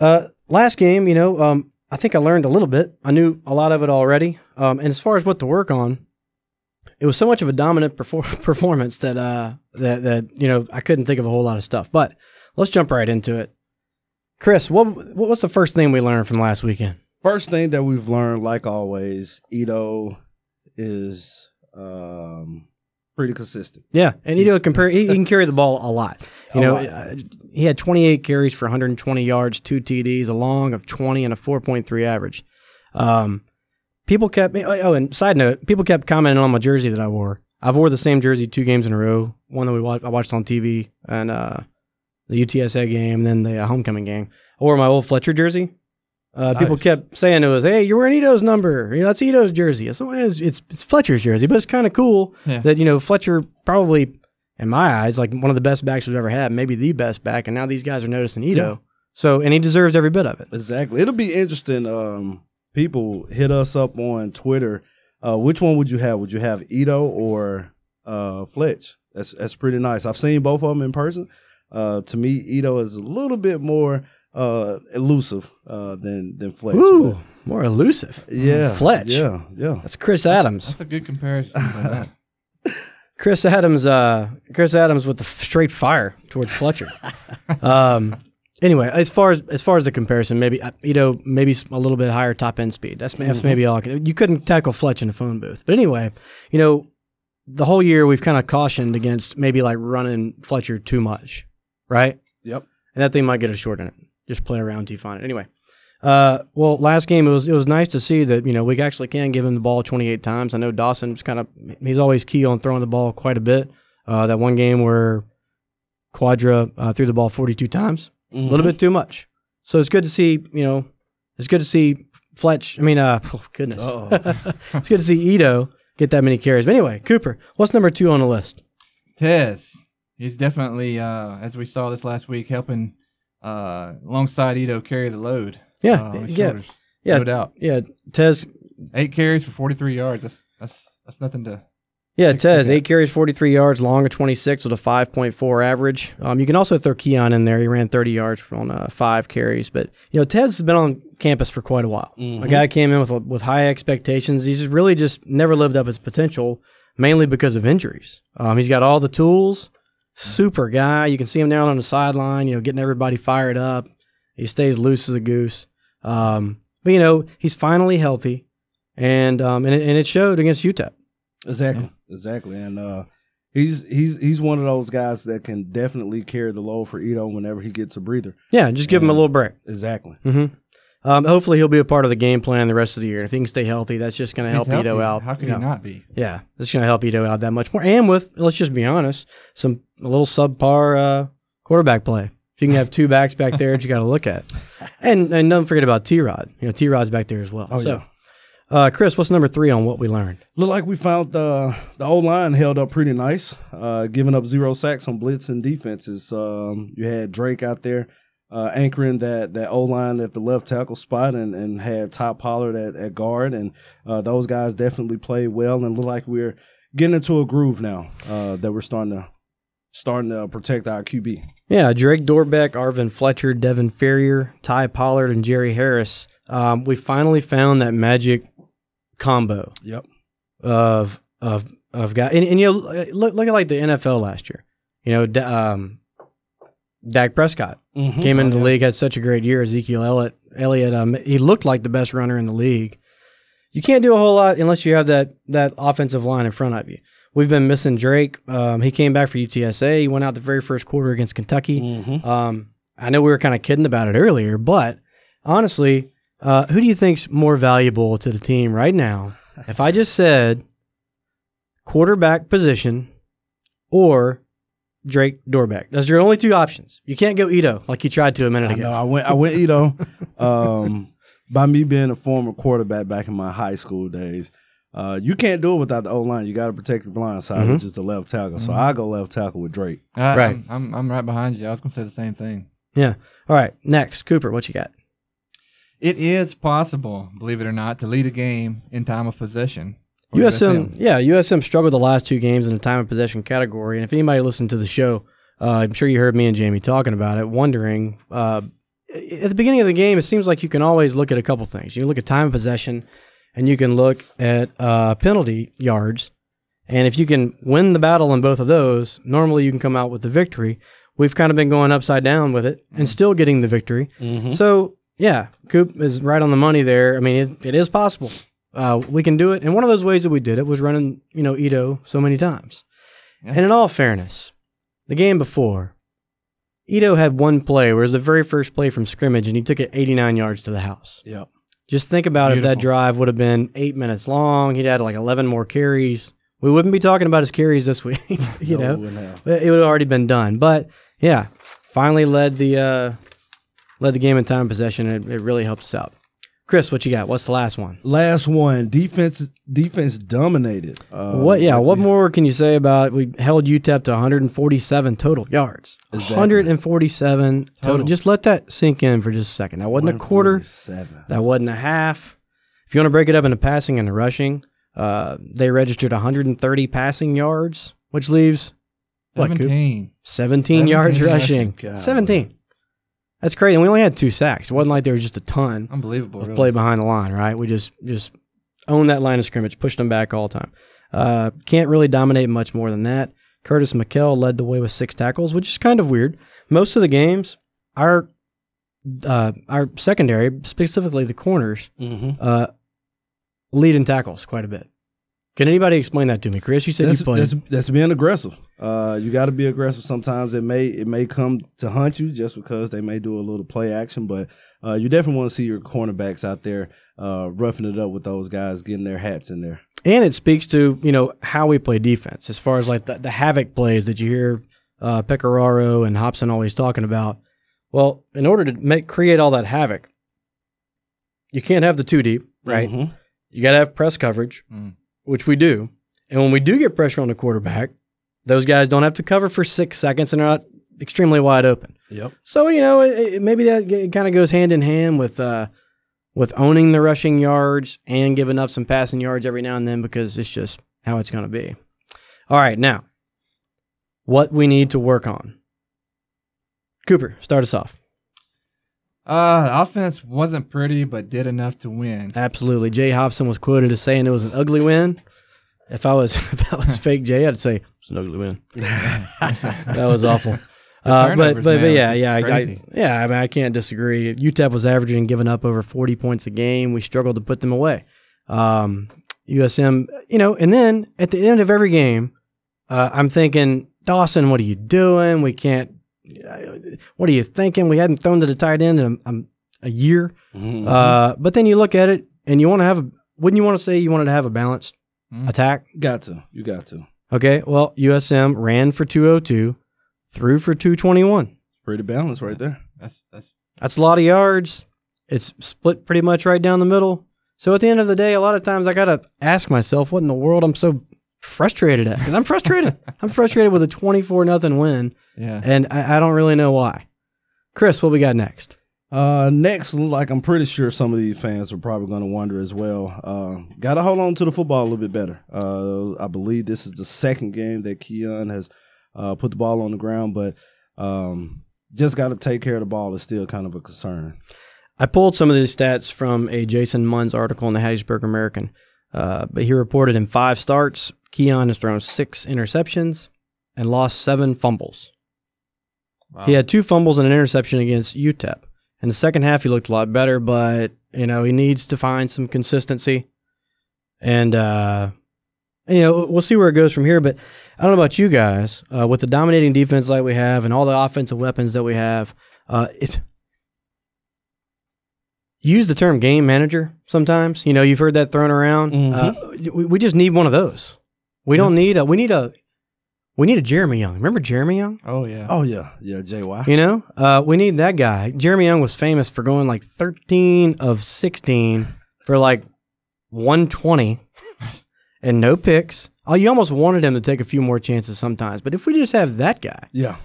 Uh, last game, you know, um, I think I learned a little bit. I knew a lot of it already. Um, and as far as what to work on, it was so much of a dominant perfor- performance that uh, that that you know I couldn't think of a whole lot of stuff. But let's jump right into it. Chris, what what was the first thing we learned from last weekend? First thing that we've learned, like always, Ito is um, pretty consistent. Yeah, and Ito compare he, he can carry the ball a lot. You A know, lot. uh, he had 28 carries for 120 yards, two TDs, a long of 20, and a 4.3 average. Um, people kept oh, and side note, people kept commenting on my jersey that I wore. I've wore the same jersey two games in a row. One that we watched, I watched on TV, and uh, the UTSA game, and then the uh, homecoming game. I wore my old Fletcher jersey. Uh, People kept saying it was, "Hey, you're wearing Ito's number. You know, that's Ito's jersey." It's it's, it's, it's Fletcher's jersey, but it's kind of cool Yeah. that you know Fletcher probably, in my eyes, like one of the best backs we've ever had, maybe the best back, and now these guys are noticing Ito. Yeah. So, and he deserves every bit of it. Exactly. It'll be interesting. Um, people hit us up on Twitter. Uh, which one would you have? Would you have Ito or uh, Fletch? That's that's pretty nice. I've seen both of them in person. Uh, to me, Ito is a little bit more uh, elusive uh, than than Fletch. Ooh, but- more elusive. Yeah, Fletch. Yeah, yeah. That's Chris Adams. That's a good comparison. Chris Adams, uh, Chris Adams with the f- straight fire towards Fletcher. um, anyway, as far as as far as the comparison, maybe uh, know maybe a little bit higher top end speed. That's, that's Mhm. maybe all. I can, you couldn't tackle Fletch in a phone booth, but anyway, you know, the whole year we've kind of cautioned against maybe like running Fletcher too much, right? Yep. And that thing might get a short in it. Just play around you find it. Anyway. Uh, well, last game it was it was nice to see that you know we actually can give him the ball 28 times. I know Dawson's kind of he's always key on throwing the ball quite a bit. Uh, that one game where Kwadra uh, threw the ball 42 times, a little Mhm. bit too much. So it's good to see you know it's good to see Fletch. I mean, uh, oh goodness, it's good to see Ito get that many carries. But anyway, Cooper, what's number two on the list? Tez, he's definitely, uh, as we saw this last week, helping uh, alongside Ito carry the load. Yeah, uh, on yeah, shoulders. yeah, no doubt. Yeah, Tez eight carries for forty three yards. That's that's that's nothing to. Yeah, Six Tez, eight carries, 43 yards, long of 26 with a 5.4 average. Um, you can also throw Keon in there. He ran 30 yards on uh, five carries. But, you know, Tez has been on campus for quite a while. A Mhm. guy came in with, with high expectations. He's really just never lived up his potential, mainly because of injuries. Um, he's got all the tools, super guy. You can see him down on the sideline, you know, getting everybody fired up. He stays loose as a goose. Um, but, you know, he's finally healthy, and, um, and, it, and it showed against UTEP. Exactly, exactly, and uh, he's he's he's one of those guys that can definitely carry the load for Ito whenever he gets a breather. Yeah, just give him a little break. Exactly. hmm Um, hopefully, he'll be a part of the game plan the rest of the year. If he can stay healthy, that's just going to help Ito out. How could you he not be? Yeah, it's going to help Ito out that much more. And with let's just be honest, some a little subpar uh, quarterback play. If you can have two backs back there that you got to look at, and and don't forget about T Rod. You know, T Rod's back there as well. Oh, so, yeah. uh, Chris, what's number three on what we learned? Look like we found the the old line held up pretty nice, uh, giving up zero sacks on blitz and defenses. Um, you had Drake out there uh, anchoring that that O line at the left tackle spot, and, and had Top Pollard at, at guard, and uh, those guys definitely played well and look like we're getting into a groove now uh, that we're starting to starting to protect our QB. Yeah, Drake Dorbeck, Arvin Fletcher, Devin Ferrier, Ty Pollard, and Jerry Harris. Um, we finally found that magic combo. Yep. Of of of guys, and, and you know, look look at like the NFL last year. You know, um, Dak Prescott Mhm. came into Oh, the yeah. league, had such a great year. Ezekiel Elliott, Elliott, um, he looked like the best runner in the league. You can't do a whole lot unless you have that that offensive line in front of you. We've been missing Drake. Um, he came back for UTSA. He went out the very first quarter against Kentucky. Mm-hmm. Um, I know we were kind of kidding about it earlier, but honestly, uh, who do you think's more valuable to the team right now? If I just said quarterback position or Drake Dorbeck, those are your only two options. You can't go Ito like you tried to a minute I ago. know. I went. I went. Ito. um, by me being a former quarterback back in my high school days, uh, you can't do it without the O line. You got to protect the blind side, Mhm. which is the left tackle. So Mhm. I go left tackle with Drake. Uh, I'm, I'm I'm right behind you. I was gonna say the same thing. Yeah. All right. Next, Cooper, what you got? It is possible, believe it or not, to lead a game in time of possession. For USM, yeah, USM struggled the last two games in the time of possession category. And if anybody listened to the show, uh, I'm sure you heard me and Jamie talking about it, wondering. Uh, at the beginning of the game, it seems like you can always look at a couple things. You look at time of possession, and you can look at uh, penalty yards. And if you can win the battle in both of those, normally you can come out with the victory. We've kind of been going upside down with it and still getting the victory. Mhm. So, yeah, Coop is right on the money there. I mean, it, it is possible. Uh, we can do it. And one of those ways that we did it was running, you know, Ito so many times. And in all fairness, the game before, Ito had one play where it was the very first play from scrimmage and he took it 89 yards to the house. Yep. Just think about if that drive would have been eight minutes long. He'd had like 11 more carries. We wouldn't be talking about his carries this week, you No, know. we wouldn't have. It would have already been done. But yeah, finally led the uh, led the game in time possession. It, it really helped us out. Chris, what you got? What's the last one? Last one. Defense. Defense dominated. Uh, what? Yeah. What more can you say about? We held UTEP to 147 total yards. Exactly. 147 total. Total. Just let that sink in for just a second. That wasn't a quarter. 147. That wasn't a half. If you want to break it up into passing and rushing, uh, they registered 130 passing yards, which leaves what? Coop? 17. 17 yards 17 rushing. God. 17. That's crazy. And we only had two sacks. It wasn't like there was just a ton. Unbelievable, Of really. play behind the line, right? We just just owned that line of scrimmage, pushed them back all the time. Uh, can't really dominate much more than that. Curtis Mikell led the way with six tackles, which is kind of weird. Most of the games, our uh, our secondary, specifically the corners, Mhm. uh, lead in tackles quite a bit. Can anybody explain that to me, Chris? You said that's, you played. that's, that's being aggressive. Uh, you got to be aggressive. Sometimes it may it may come to hunt you just because they may do a little play action, but uh, you definitely want to see your cornerbacks out there uh, roughing it up with those guys, getting their hats in there. and it speaks to you know how we play defense as far as like the, the havoc plays that you hear uh, Pecoraro and Hopson always talking about. Well, in order to make create all that havoc, you can't have the two deep, right? Mhm. You got to have press coverage, Mm. Which we do. And when we do get pressure on the quarterback, those guys don't have to cover for six seconds and are not extremely wide open. Yep. So you know, it, it- maybe that kind of goes hand in hand with uh, with owning the rushing yards and giving up some passing yards every now and then because it's just how it's going to be. All right, now what we need to work on. Cooper, start us off. Uh, offense wasn't pretty, but did enough to win. Absolutely, Jay Hopson was quoted as saying it was an ugly win. If I was if I was fake Jay, I'd say it's an ugly win. that was awful. Uh, but, but, but yeah, yeah, I, I, yeah. I mean, I can't disagree. UTEP was averaging giving up over forty points a game. We struggled to put them away. Um, USM, you know, and then at the end of every game, uh, I'm thinking, Dawson, what are you doing? We can't. What are you thinking? We hadn't thrown to the tight end in a, um, a year. Mhm. Uh, but then you look at it and you want to have a. Wouldn't you want to say you wanted to have a balanced Mm. attack? Got to. You got to. Okay. Well, USM ran for 202, threw for 221. It's Pretty balanced right there. That's that's That's a lot of yards. It's split pretty much right down the middle. So at the end of the day, a lot of times I gotta ask myself, what in the world I'm so frustrated at? Because I'm frustrated. I'm frustrated with a 24 nothing win, yeah. and I, I don't really know why. Chris, what we got next? Uh, next, like I'm pretty sure some of these fans are probably going to wonder as well. Uh, got to hold on to the football a little bit better. Uh, I believe this is the second game that Keon has uh, put the ball on the ground, but um, just got to take care of the ball is still kind of a concern. I pulled some of these stats from a Jason Munz article in the Hattiesburg American, uh, but he reported in five starts, Keon has thrown six interceptions and lost seven fumbles. He had two fumbles and an interception against UTEP. In the second half, he looked a lot better, but you know he needs to find some consistency, and uh, you know we'll see where it goes from here. But I don't know about you guys, uh, with the dominating defense like we have and all the offensive weapons that we have, uh, it, use the term game manager sometimes. You know, you've heard that thrown around. Uh, we, we just need one of those. We don't need a. We need a. We need a Jeremy Young. Remember Jeremy Young? Oh yeah. Oh yeah, yeah, JY. You know, uh, we need that guy. Jeremy Young was famous for going like 13 of 16 for like 120 and no picks. Oh, you almost wanted him to take a few more chances sometimes. But if we just have that guy, Yeah.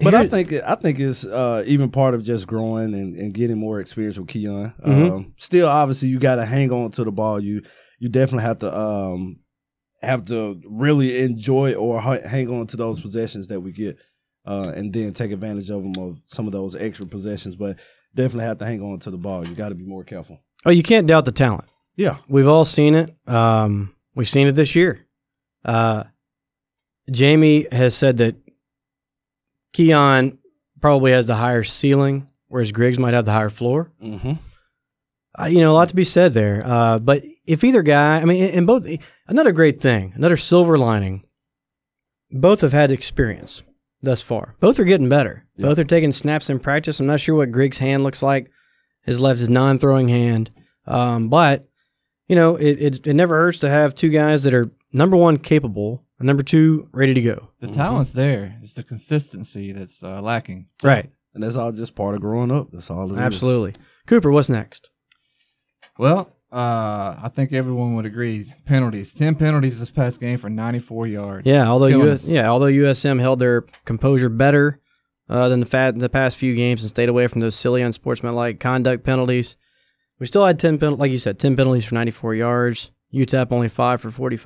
But I think I think it's uh, even part of just growing and, and getting more experience with Keon. Mhm. Um, still, obviously, you got to hang on to the ball. You you definitely have to um, have to really enjoy or hang on to those possessions that we get, uh, and then take advantage of them of some of those extra possessions. But definitely have to hang on to the ball. You got to be more careful. oh, you can't doubt the talent. Yeah. We've all seen it. Um, we've seen it this year. Uh, Jamie has said that Keon probably has the higher ceiling, whereas Griggs might have the higher floor. Mm-hmm. Uh, you know, a lot to be said there. Uh, but if either guy, I mean, and both, another great thing, another silver lining, both have had experience thus far. Both are getting better. Both are taking snaps in practice. I'm not sure what Griggs' hand looks like. His left is non-throwing hand, um, but you know, it, it it never hurts to have two guys that are number one capable number two ready to go. The talent's there. It's the consistency that's uh, lacking. Right. And that's all just part of growing up. That's all it is. Absolutely. Cooper, what's next? Well, uh, I think everyone would agree. Penalties. Ten penalties this past game for 94 yards. Yeah, although US, us. yeah, although USM held their composure better uh, than the fat the past few games and stayed away from those silly unsportsmanlike conduct penalties. We still had ten pen- like you said, ten penalties for ninety four yards. UTEP only five for forty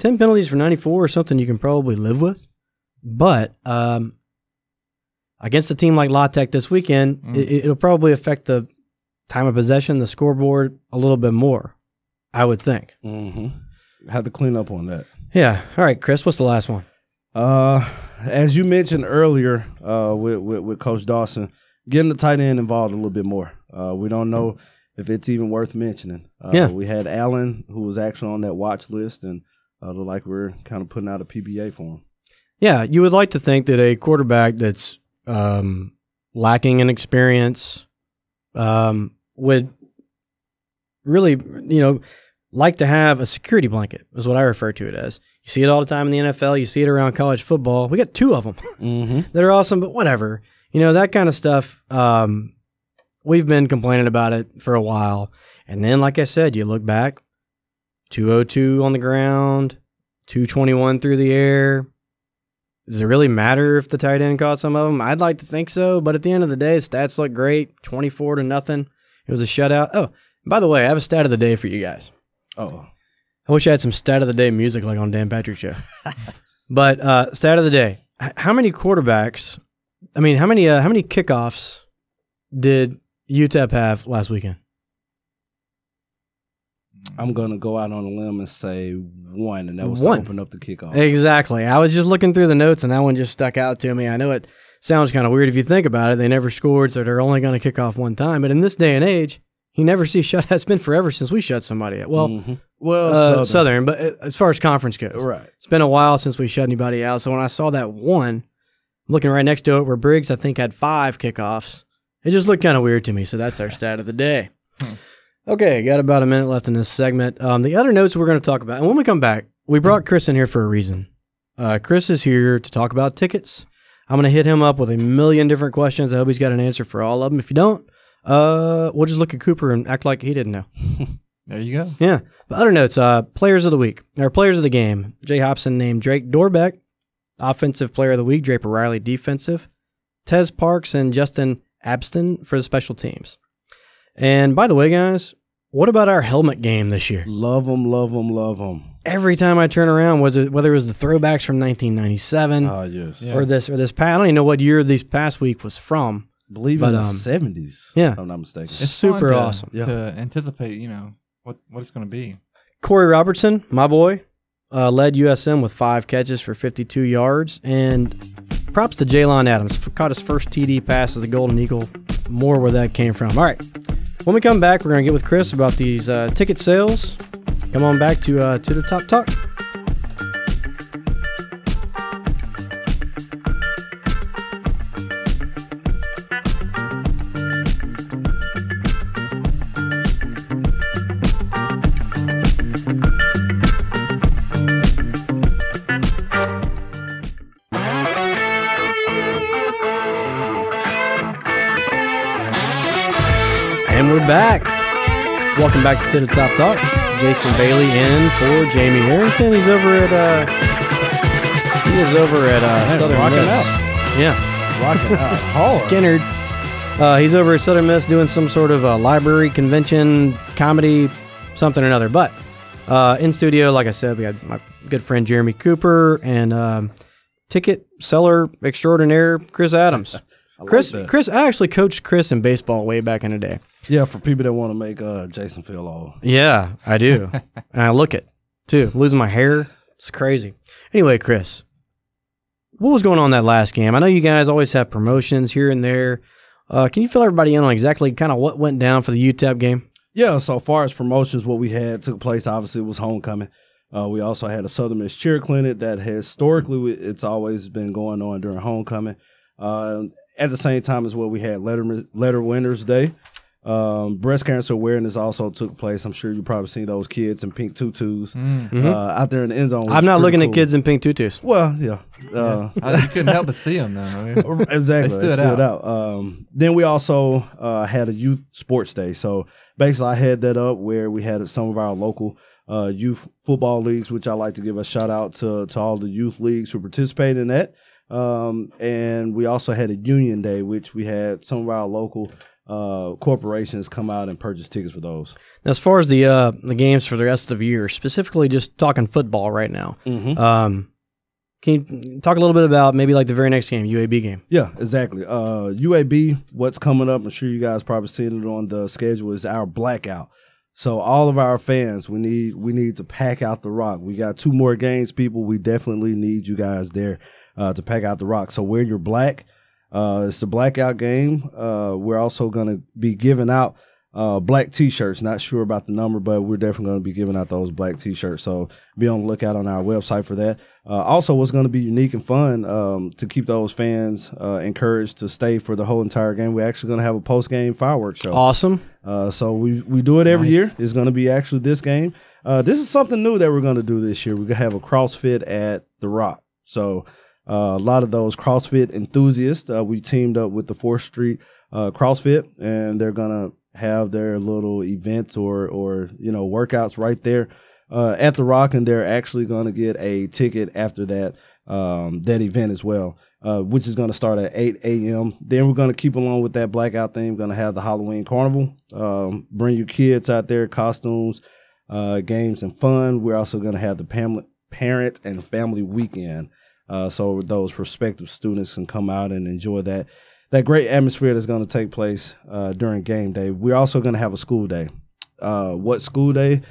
five. Ten penalties for ninety four is something you can probably live with, but um, against a team like La Tech this weekend, Mm. it, it'll probably affect the time of possession, the scoreboard a little bit more. I would think. Mm-hmm. Have to clean up on that. Yeah. All right, Chris. What's the last one? Uh, as you mentioned earlier, uh, with, with with Coach Dawson, getting the tight end involved a little bit more. Uh, we don't know if it's even worth mentioning. Uh, Yeah. we had Allen who was actually on that watch list, and uh, look like we're kind of putting out a PBA for him. Yeah, you would like to think that a quarterback that's um, lacking in experience um, would really, you know, like to have a security blanket, is what I refer to it as. You see it all the time in the NFL. You see it around college football. We got two of them Mm-hmm. that are awesome, but whatever. You know, that kind of stuff. Um, we've been complaining about it for a while. And then, like I said, you look back 202 on the ground, 221 through the air. Does it really matter if the tight end caught some of them? I'd like to think so, but at the end of the day, stats look great 24 to nothing. It was a shutout. Oh, by the way, I have a stat of the day for you guys. Oh, I wish I had some stat of the day music like on Dan Patrick Show. but uh, stat of the day: How many quarterbacks? I mean, how many uh, how many kickoffs did UTEP have last weekend? I'm gonna go out on a limb and say one, and that was One. to open up the kickoff. Exactly. I was just looking through the notes, and that one just stuck out to me. I know it sounds kind of weird if you think about it. They never scored, so they're only going to kick off one time. But in this day and age, you never see shut. It's been forever since we shut somebody out. Well, Mhm. well, uh, Southern. Southern. but uh, as far as conference goes, Right. It's been a while since we shut anybody out. So when I saw that one, looking right next to it, where Briggs I think had five kickoffs, it just looked kind of weird to me. So that's our stat of the day. Okay, got about a minute left in this segment. Um, the other notes we're going to talk about, and when we come back, we brought Chris in here for a reason. Uh, Chris is here to talk about tickets. I'm going to hit him up with a million different questions. I hope he's got an answer for all of them. If you don't, uh, we'll just look at Cooper and act like he didn't know. There you go. Yeah. But other notes, uh, players of the week, or players of the game. Jay Hopson named Drake Dorbeck, offensive player of the week, Draper Riley, defensive, Tez Parks and Justin Abston for the special teams. And by the way, guys, What about our helmet game this year? Love them, love them, love them. Every time I turn around, was it whether it was the throwbacks from 1997 Ah, yes. or this or this past? I don't even know what year this past week was from. believe but, in the um, seventies. Yeah, if I'm not mistaken. It's super fun to- awesome. to anticipate. You know what what it's going to be. Korey Robertson, my boy, uh, led USM with five catches for 52 yards. And props to Jaylond Adams. Caught his first TD pass as a Golden Eagle. More where that came from. All right. When we come back, we're going to get with Chris about these uh, ticket sales. Come on back to uh, to the top talk. Welcome back to, to the Top Talk. Jason Bailey in for Jamie Arrington. He's over at uh he is over at uh Man, Southern Miss. Yeah. Rocking out hard. Skinner. Uh, he's over at Southern Miss doing some sort of uh, library convention, comedy, something or another. But uh, in studio, like I said, we got my good friend Jeremy Cooper and um, ticket seller extraordinaire Chris Adams. Chris, that. Chris, I actually coached Chris in baseball way back in the day. Yeah, for people that want to make uh, Jason feel old. Yeah, I do. and I look it too. Losing my hair. It's crazy. Anyway, Chris, what was going on that last game? I know you guys always have promotions here and there. Uh, can you fill everybody in on exactly kind of what went down for the UTEP game? Yeah, so far as promotions, what we had took place obviously was homecoming. Uh, we also had a Southern Miss cheer clinic that historically it's always been going on during homecoming. Uh, at the same time as well, we had letter letter winners day. Um, breast cancer awareness also took place. I'm sure you probably seen those kids in pink tutus Mhm. uh, out there in the end zone. I'm not pretty looking at kids in pink tutus. Well, yeah. Uh, Yeah. I- you couldn't help but see them though. I mean, exactly. they They stood stood, out. out. Um, then we also uh, had a youth sports day. So basically, I had that up where we had some of our local uh, youth football leagues, which I like to give a shout out to to all the youth leagues who participated in that. Um, and we also had a union day, which we had some of our local uh, corporations come out and purchase tickets for those. Now, as far as the uh, the games for the rest of the year, specifically just talking football right now, mm-hmm. um, can you talk a little bit about maybe like the very next game, UAB game? Yeah, exactly. Uh, UAB, what's coming up? I'm sure you guys probably seen it on the schedule. Is our blackout. So all of our fans, we need we need to pack out the rock. We got two more games, people. We definitely need you guys there uh, to pack out the rock. So wear your black. Uh, it's a blackout game. Uh, we're also going to be giving out uh, black T-shirts. Not sure about the number, but we're definitely going to be giving out those black T-shirts. So be on the lookout on our website for that. Uh, also, what's going to be unique and fun um, to keep those fans uh, encouraged to stay for the whole entire game. We're actually going to have a post-game fireworks show. Awesome. Uh, so we we do it every Nice. year. It's going to be actually this game. Uh, this is something new that we're going to do this year. We're going to have a CrossFit at the Rock. So uh, a lot of those CrossFit enthusiasts, uh, we teamed up with the Fourth Street uh, CrossFit, and they're to have their little events or or you know workouts right there uh, at the Rock, and they're actually to get a ticket after that um, that event as well, uh, which is to start at 8 a.m. Then we're to keep along with that blackout theme. To have the Halloween Carnival. Um, bring your kids out there, costumes, games, and fun. We're also going to have the pam- parent and family weekend. Uh, so those prospective students can come out and enjoy that that great atmosphere that's going to take place uh, during game day. We're also going to have a school day. Uh, what school day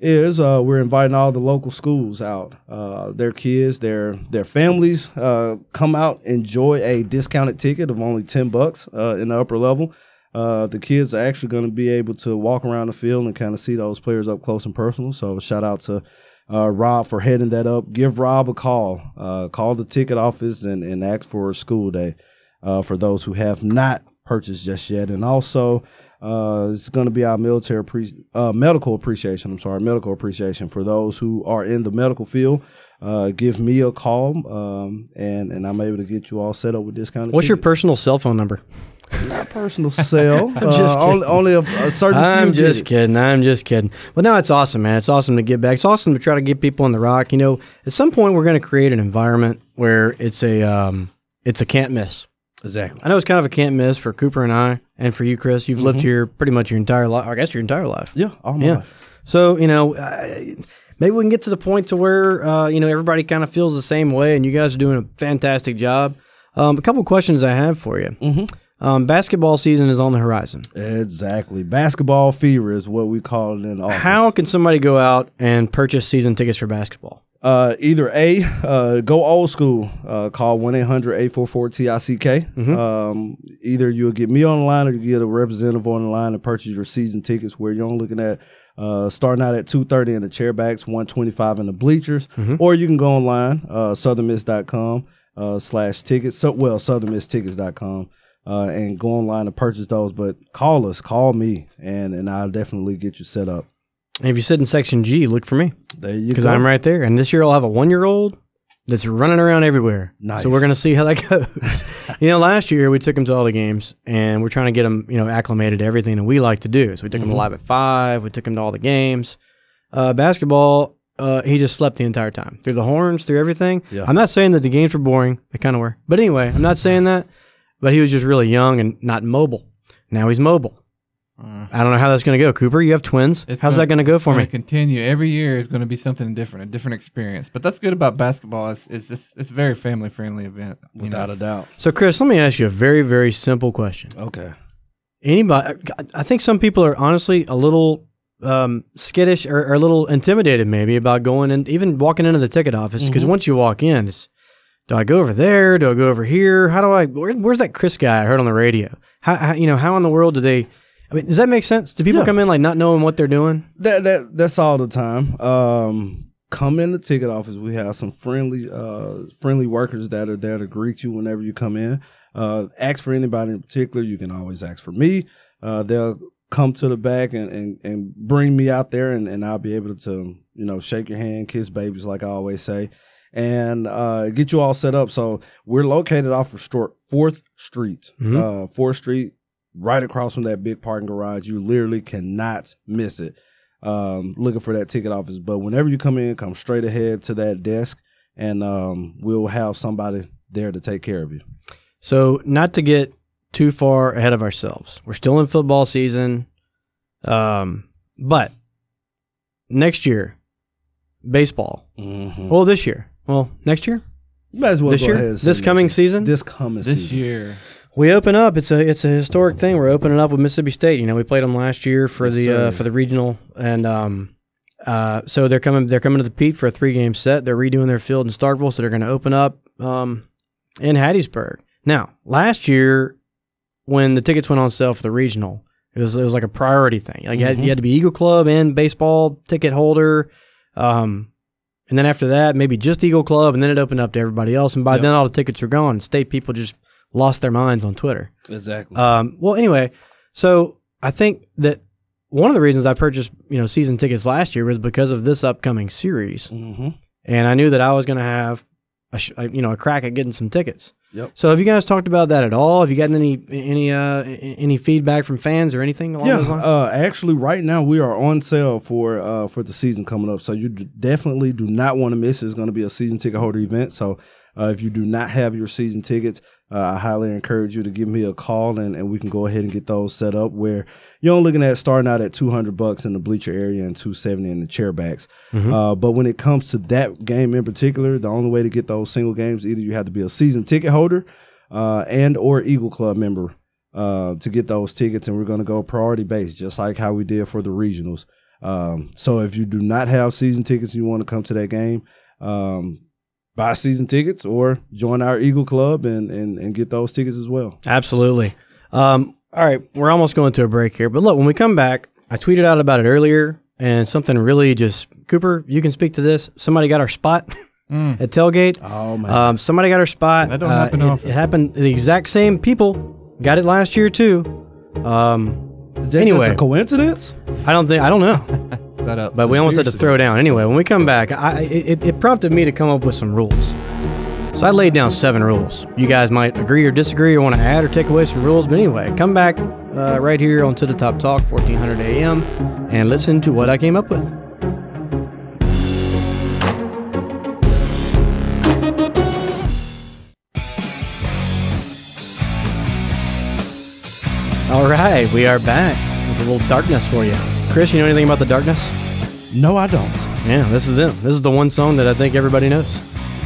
is? Uh, we're inviting all the local schools out. Uh, their kids, their their families, uh, come out enjoy a discounted ticket of only ten bucks in the upper level. The kids are actually going to be able to walk around the field and kind of see those players up close and personal. So shout out to uh, Rob for heading that up. Give Rob a call. Uh, call the ticket office and, and ask for a school day uh, for those who have not purchased just yet. And also, uh, it's going to be our military appre- uh, medical appreciation. I'm sorry, medical appreciation for those who are in the medical field. Uh, give me a call, um, and and I'm able to get you all set up with discounted. What's your personal cell phone number? Not personal sale. I'm just uh, only, only a, a certain. I'm just kidding. I'm just kidding. But no, it's awesome, man. It's awesome to get back. It's awesome to try to get people on the rock. You know, at some point we're going to create an environment where it's a um, it's a can't miss. Exactly. I know it's kind of a can't miss for Cooper and I, and for you, Chris. You've lived Mhm. here pretty much your entire life. I guess your entire life. Yeah, all my yeah. life. So you know, uh, maybe we can get to the point to where uh, you know everybody kind of feels the same way, and you guys are doing a fantastic job. Um, a couple questions I have for you. Mm-hmm. Um, basketball season is on the horizon. Exactly. Basketball fever is what we call it in office. How can somebody go out and purchase season tickets for basketball? Uh, either A, uh, go old school, uh, call 1 800 844 TICK. Mhm. Um, either you'll get me on the line or you get a representative on the line to purchase your season tickets where you're only looking at uh, starting out at 230 in the chairbacks, 125 in the bleachers, Mhm. or you can go online, uh, southernmiss.com uh, slash tickets. So, well, southernmisstickets.com. Uh, and go online to purchase those, but call us, call me, and and I'll definitely get you set up. And if you sit in section G, look for me. There you Because. I'm right there. And this year I'll have a one year old that's running around everywhere. Nice. So we're going to see how that goes. you know, last year we took him to all the games and we're trying to get him, you know, acclimated to everything that we like to do. So we took him Mhm. to live at five. We took him to all the games. Uh, basketball, uh, he just slept the entire time through the horns, through everything. Yeah. I'm not saying that the games were boring. They kind of were. But anyway, I'm not saying that. But he was just really young and not mobile. Now he's mobile. I don't know how that's going to go. Cooper, you have twins. It's How's that going to go for gonna me? Continue every year is going to be something different, a different experience. But that's good about basketball. It's it's just, it's a very family friendly event. Without know. a doubt. So, Chris, let me ask you a very, very simple question. Okay. Anybody, I think some people are honestly a little um, skittish or, or a little intimidated, maybe, about going and even walking into the ticket office. Because Mhm. once you walk in, it's do I go over there? Do I go over here? How do I? Where, where's that Chris guy I heard on the radio? How, how you know how in the world do they? I mean, does that make sense? Do people Yeah. come in like not knowing what they're doing? That that that's all the time. Um, come in the ticket office. We have some friendly uh friendly workers that are there to greet you whenever you come in. Uh, ask for anybody in particular. You can always ask for me. Uh, they'll come to the back and, and, and bring me out there and, and I'll be able to, you know, shake your hand, kiss babies, like I always say, and uh, get you all set up. So we're located off of 4th Street, Mhm. uh, 4th Street, right across from that big parking garage. You literally cannot miss it. Um, looking for that ticket office. But whenever you come in, come straight ahead to that desk and um, we'll have somebody there to take care of you. So, not to get too far ahead of ourselves, we're still in football season. Um, but next year, baseball. Mm-hmm. Well, this year. Well, next year. Might as well this go year. ahead This coming year. season. This coming This season. year. We open up. It's a it's a historic thing. We're opening up with Mississippi State. You know, we played them last year for Yes, the uh, for the regional, and um, uh, so they're coming they're coming to the Pete for a three game set. They're redoing their field in Starkville, so they're going to open up um, in Hattiesburg. Now, last year when the tickets went on sale for the regional, it was it was like a priority thing. Like you, had, Mhm. you had to be Eagle Club and baseball ticket holder. Um, and then after that, maybe just Eagle Club, and then it opened up to everybody else. And by Yep. then, all the tickets were gone. State people just lost their minds on Twitter. Exactly. Um, well, anyway, so I think that one of the reasons I purchased you know season tickets last year was because of this upcoming series, mm-hmm. and I knew that I was going to have a sh- you know a crack at getting some tickets. Yep. So have you guys talked about that at all? Have you gotten any any uh any feedback from fans or anything along Yeah, those lines? uh, actually, right now we are on sale for uh, for the season coming up. So you d- definitely do not want to miss. it. It's going to be a season ticket holder event. So uh, if you do not have your season tickets, uh, I highly encourage you to give me a call and, and we can go ahead and get those set up. Where you're only looking at starting out at 200 bucks in the bleacher area and 270 in the chairbacks. Mhm. Uh, but when it comes to that game in particular, the only way to get those single games, either you have to be a season ticket holder uh, and or Eagle Club member uh, to get those tickets, and we're going to go priority based, just like how we did for the regionals. Um, so if you do not have season tickets, and you want to come to that game, um, buy season tickets or join our Eagle Club and and, and get those tickets as well. Absolutely. Um, all right, we're almost going to a break here, but look, when we come back, I tweeted out about it earlier, and something really just Cooper, you can speak to this. Somebody got our spot Mm. at tailgate. Oh man, Um, somebody got our spot. That don't Uh, happen it, often. it happened. The exact same people got it last year too. Um, Is that anyway, just a coincidence? I don't think I don't know. Set up. But we almost had to throw down. Anyway, when we come back, I, it, it prompted me to come up with some rules. So I laid down seven rules. You guys might agree or disagree or want to add or take away some rules. But anyway, come back uh, right here on To The Top Talk, 1400 AM, and listen to what I came up with. All right, we are back with a little darkness for you. Chris, you know anything about the darkness? No, I don't. Yeah, this is them. This is the one song that I think everybody knows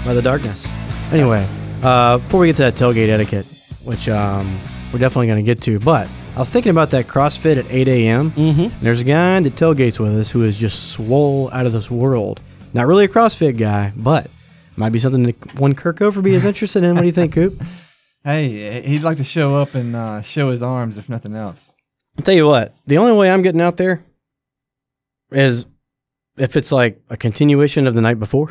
by the darkness. Anyway, uh, before we get to that tailgate etiquette, which um, we're definitely going to get to, but I was thinking about that CrossFit at 8 a.m. Mm-hmm. There's a guy that tailgates with us who is just swole out of this world. Not really a CrossFit guy, but might be something that one Kirk Overby is interested in. What do you think, Coop? Hey, he'd like to show up and uh, show his arms, if nothing else. I'll tell you what, the only way I'm getting out there is if it's like a continuation of the night before.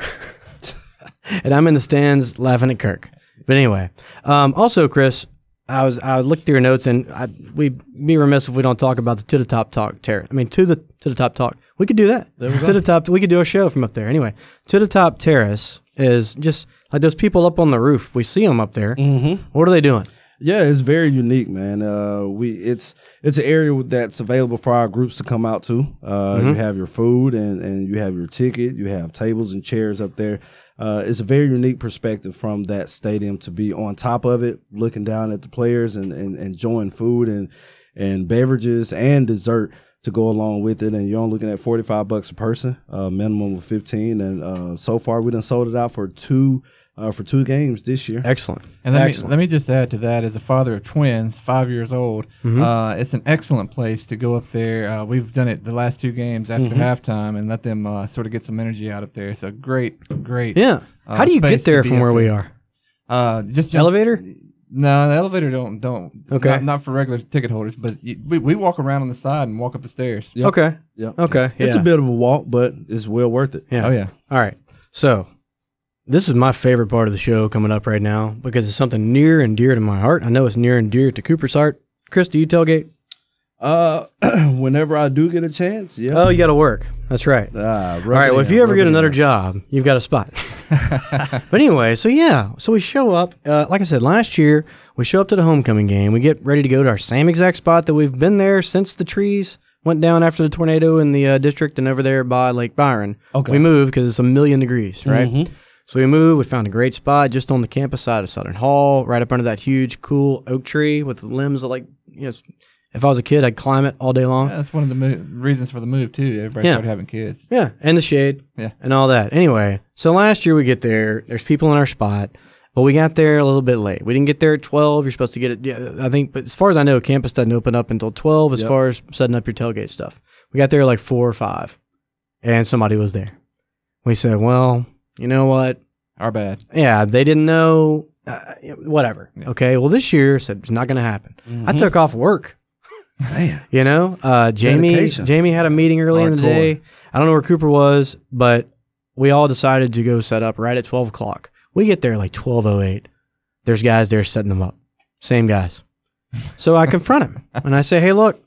and I'm in the stands laughing at Kirk. But anyway, um, also, Chris, I was I looked through your notes and I, we'd be remiss if we don't talk about the to the top talk terrace. I mean, to the to the top talk. We could do that. To the top. We could do a show from up there. Anyway, to the top terrace is just like those people up on the roof. We see them up there. Mm-hmm. What are they doing? Yeah, it's very unique, man. Uh, we it's it's an area that's available for our groups to come out to. Uh, You Mhm. have your food and and you have your ticket. You have tables and chairs up there. Uh, it's a very unique perspective from that stadium to be on top of it, looking down at the players and, and, and enjoying food and and beverages and dessert to go along with it. And you're only looking at 45 bucks a person, uh, minimum of 15. And uh, so far, we done sold it out for two uh, for two games this year. Excellent. And let Excellent. me let me just add to that, as a father of twins, five years old, Mhm. uh, it's an excellent place to go up there. Uh, we've done it the last two games after Mhm. halftime and let them uh, sort of get some energy out up there. It's a great, great. Yeah. uh, How do you get there from up where we there. are? Uh, just jump- Elevator? No, the elevator don't don't. Okay. Not, not for regular ticket holders, but you, we we walk around on the side and walk up the stairs. Yep. Okay. Yep. Okay. It's yeah. a bit of a walk, but it's well worth it. Yeah. Oh, yeah. All right. So, this is my favorite part of the show coming up right now because it's something near and dear to my heart. I know it's near and dear to Cooper's heart. Chris, do you tailgate? Uh, whenever I do get a chance, yeah. Oh, you got to work. That's right. Ah, All right. Well, if you ever get another job, you've got a spot. but anyway, so yeah, so we show up. Uh, like I said, last year we show up to the homecoming game. We get ready to go to our same exact spot that we've been there since the trees went down after the tornado in the uh, district and over there by Lake Byron. Okay. We moved because it's a million degrees, right? Mhm. So we moved. We found a great spot just on the campus side of Southern Hall, right up under that huge, cool oak tree with limbs that, like, you know, if I was a kid, I'd climb it all day long. Yeah, that's one of the mo- reasons for the move too. Everybody Yeah. started having kids. Yeah, and the shade. Yeah. And all that. Anyway, so last year we get there, there's people in our spot, but we got there a little bit late. We didn't get there at 12. You're supposed to get it, yeah, I think, but as far as I know, campus doesn't open up until 12 as Yep. far as setting up your tailgate stuff. We got there like 4 or 5, and somebody was there. We said, well, you know what? Our bad. Yeah, they didn't know, uh, whatever. Okay, well, this year said it's not going to happen. I Mhm. took off work. Man. You know, uh, Jamie Dedication. Jamie had a meeting early in the day. I don't know where Cooper was, but we all decided to go set up right at twelve o'clock. We get there like twelve oh eight. There's guys there setting them up, same guys. So I confront him and I say, "Hey, look,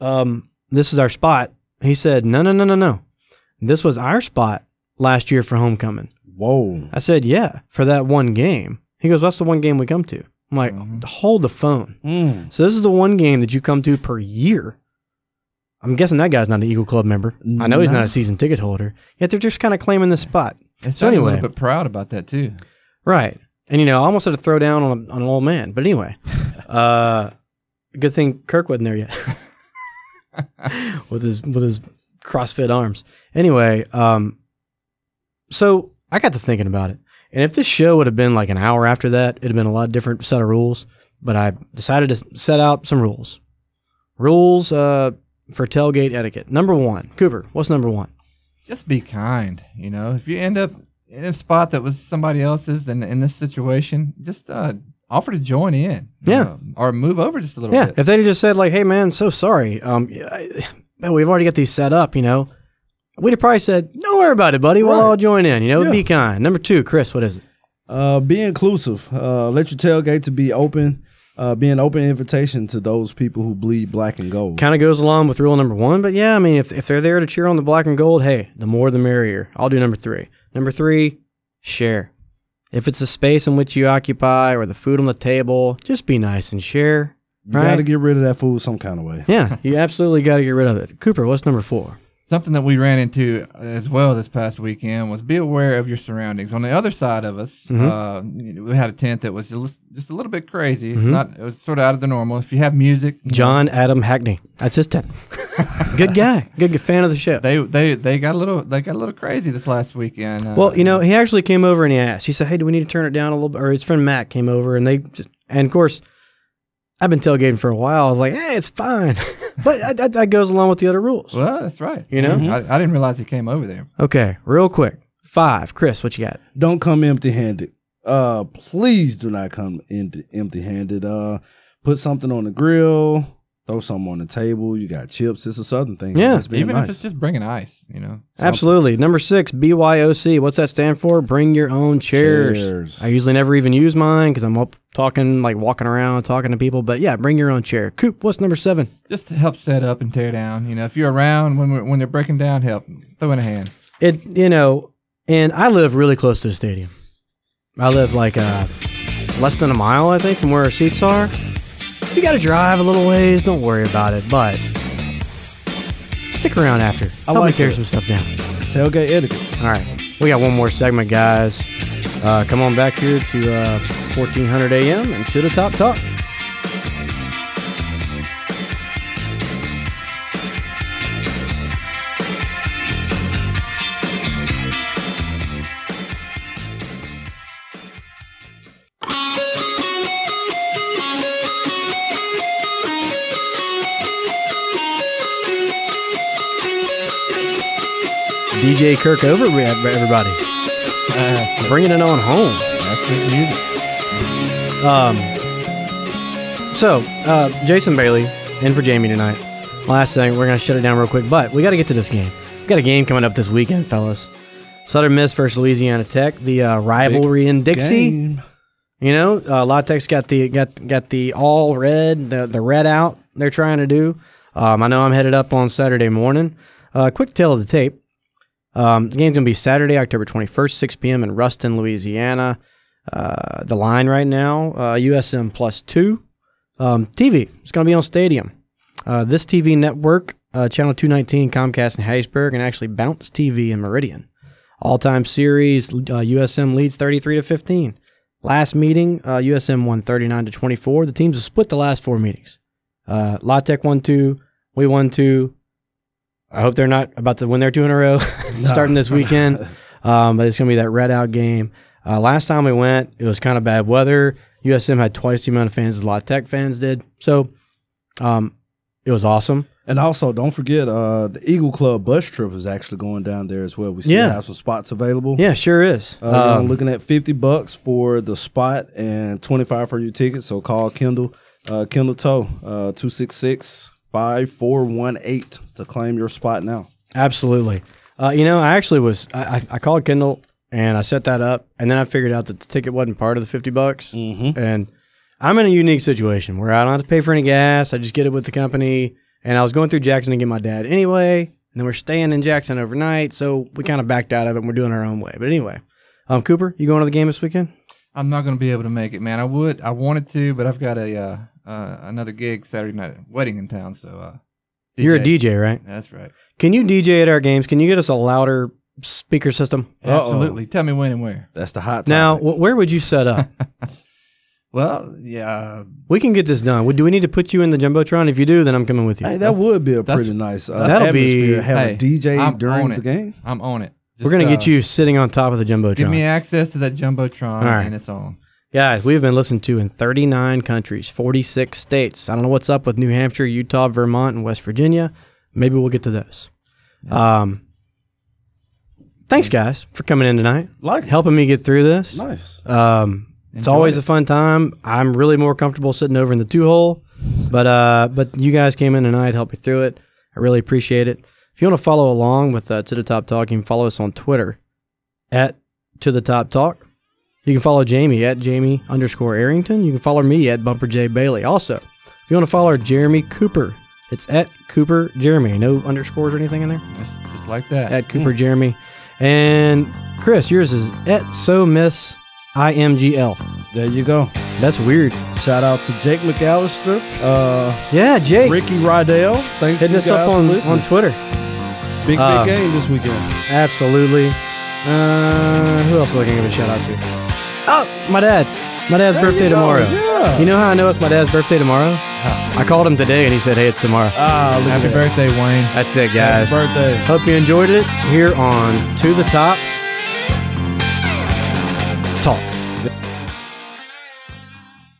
um, this is our spot." He said, "No, no, no, no, no. This was our spot last year for homecoming." Whoa. I said, "Yeah, for that one game." He goes, "That's the one game we come to." I'm like, "Hold the phone." Mm. So this is the one game that you come to per year. I'm guessing that guy's not an Eagle Club member. I know he's not a season ticket holder. Yet they're just kind of claiming the spot. It's so anyway, a little bit proud about that too. right? And you know, I almost had to throw down on, on an old man. But anyway, uh, good thing Kirk wasn't there yet with his with his CrossFit arms. Anyway, um, so I got to thinking about it, and if this show would have been like an hour after that, it'd have been a lot different set of rules. But I decided to set out some rules. Rules uh, for tailgate etiquette. Number one, Cooper. What's number one? Just be kind. You know, if you end up in a spot that was somebody else's and in this situation, just uh, offer to join in. Yeah. uh, or move over just a little Yeah, bit. if they just said like, "Hey, man, so sorry. Um, I- man, we've already got these set up," you know, we'd have probably said, "Don't worry about it, buddy. We'll Right. all join in." You know, Yeah. be kind. Number two, Chris, what is it? Uh, be inclusive. Uh, let your tailgate to be open. Uh, be an open invitation to those people who bleed black and gold. Kind of goes along with rule number one, but yeah, I mean, if if they're there to cheer on the black and gold, hey, the more the merrier. I'll do number three. Number three, share. If it's a space in which you occupy or the food on the table, just be nice and share. You got to get rid of that food some kind of way. Yeah, you absolutely got to get rid of it. Cooper, what's number four? Something that we ran into as well this past weekend was be aware of your surroundings. On the other side of us, Mhm. uh, we had a tent that was just a little bit crazy. It's Mhm. not. It was sort of out of the normal. If you have music, you know, John Adam Hackney. That's his tent. good guy. Good, good fan of the show. They they they got a little they got a little crazy this last weekend. Uh, Well, you know, he actually came over and he asked. He said, "Hey, do we need to turn it down a little bit?" Or his friend Matt came over and they, just, and of course, I've been tailgating for a while. I was like, "Hey, it's fine," but that, that, that goes along with the other rules. Well, that's right. You know? I, I didn't realize he came over there. Okay, real quick. Five, Chris, what you got? Don't come empty handed. Uh, please do not come empty handed. Uh, put something on the grill. Throw something on the table. You got chips. It's a southern thing. Yeah, Just being Even nice. if it's just bringing ice, you know. Absolutely. Number six, BYOC. What's that stand for? Bring your own chairs. Chairs. I usually never even use mine because I'm up talking, like walking around, talking to people. But yeah, bring your own chair. Coop, what's number seven? Just to help set up and tear down. You know, if you're around when we're, when they're breaking down, help throw in a hand. It, you know, and I live really close to the stadium. I live like uh, less than a mile, I think, from where our seats are. If you got to drive a little ways, don't worry about it. But stick around after. Help like me tear it. some stuff down. Tailgate etiquette. All right, we got one more segment, guys. Uh, come on back here to uh, 1400 AM and to the top talk. DJ Kirk over, everybody. Uh, Bringing it on home. That's his music. Um, so, uh, Jason Bailey in for Jamie tonight. Last thing, we're going to shut it down real quick, but we got to get to this game. We got a game coming up this weekend, fellas. Southern Miss versus Louisiana Tech, the uh, rivalry in Dixie. Game. You know, uh, La Tech's got the got got the all red, the the red out. They're trying to do. Um, I know I'm headed up on Saturday morning. Uh, quick tale of the tape. Um, the game's gonna be Saturday, October 21st, 6 p.m. in Ruston, Louisiana. Uh, the line right now, uh, USM plus two. Um, TV. It's gonna be on Stadium. Uh, this TV network, uh, channel 219, Comcast in Hattiesburg, and actually Bounce TV in Meridian. All-time series, uh, USM leads 33 to 15. Last meeting, uh, USM won 39 to 24. The teams have split the last four meetings. Uh, La Tech won two. We won two. I hope they're not about to win their two in a row starting this weekend. Um, but it's going to be that red out game. Uh, last time we went, it was kind of bad weather. USM had twice the amount of fans as La Tech fans did. So um, it was awesome. And also, don't forget, uh, the Eagle Club bus trip is actually going down there as well. We still Yeah. have some spots available. Yeah, sure is. Uh, Um, looking at fifty bucks for the spot and twenty five for your ticket. So call Kendall, uh, Kendall Toe, uh, 266-5418 to claim your spot now. Absolutely. Uh, you know, I actually was. I, I I called Kendall and I set that up, and then I figured out that the ticket wasn't part of the fifty bucks. Mm-hmm. And I'm in a unique situation where I don't have to pay for any gas. I just get it with the company. And I was going through Jackson to get my dad anyway, and then we're staying in Jackson overnight, so we kind of backed out of it. and We're doing our own way. But anyway, um, Cooper, you going to the game this weekend? I'm not going to be able to make it, man. I would, I wanted to, but I've got a uh, uh, another gig Saturday night, wedding in town. So uh, You're a DJ, right? That's right. Can you DJ at our games? Can you get us a louder speaker system? Absolutely. Tell me when and where. That's the hot. Now, wh- where would you set up? Well, yeah. we can get this done. Would- Do we need to put you in the jumbotron? If you do, then I'm coming with you. Hey, that would be a That's- pretty nice uh, That'll atmosphere. be- have Hey, a DJ I'm during on the it. game. I'm on it. We're gonna Just, get uh, you sitting on top of the jumbotron. Give me access to that jumbotron, All right. and it's on. Guys, we've been listened to in 39 countries, 46 states. I don't know what's up with New Hampshire, Utah, Vermont, and West Virginia. Maybe we'll get to those. Um, thanks, guys, for coming in tonight. Like helping me get through this. Nice. Um, it's always it. a fun time. I'm really more comfortable sitting over in the two hole, but uh, but you guys came in tonight, helped me through it. I really appreciate it. If you want to follow along with uh, To the Top Talk, you can follow us on Twitter at To the Top Talk. You can follow Jamie at Jamie underscore Arrington. You can follow me at Bumper J Bailey. Also, if you want to follow Jeremy Cooper, it's at Cooper Jeremy. No underscores or anything in there. Just, just like that. At Cooper Jeremy. And Chris, yours is at So Miss IMGL. There you go. That's weird. Shout out to Jake McAllister. Uh, yeah, Jake. Ricky Rydell. Thanks Hitting you us guys up on, on Twitter. Big, big Uh, game this weekend. Absolutely. Uh, who else was I going to give a shout out to? Oh, my dad. My dad's There you birthday go, tomorrow. yeah. You know how I know it's my dad's birthday tomorrow? I called him today and he said, hey, it's tomorrow. Ah, look at Happy that. birthday, Wayne. That's it, guys. Happy birthday. Hope you enjoyed it here on To the Top Talk.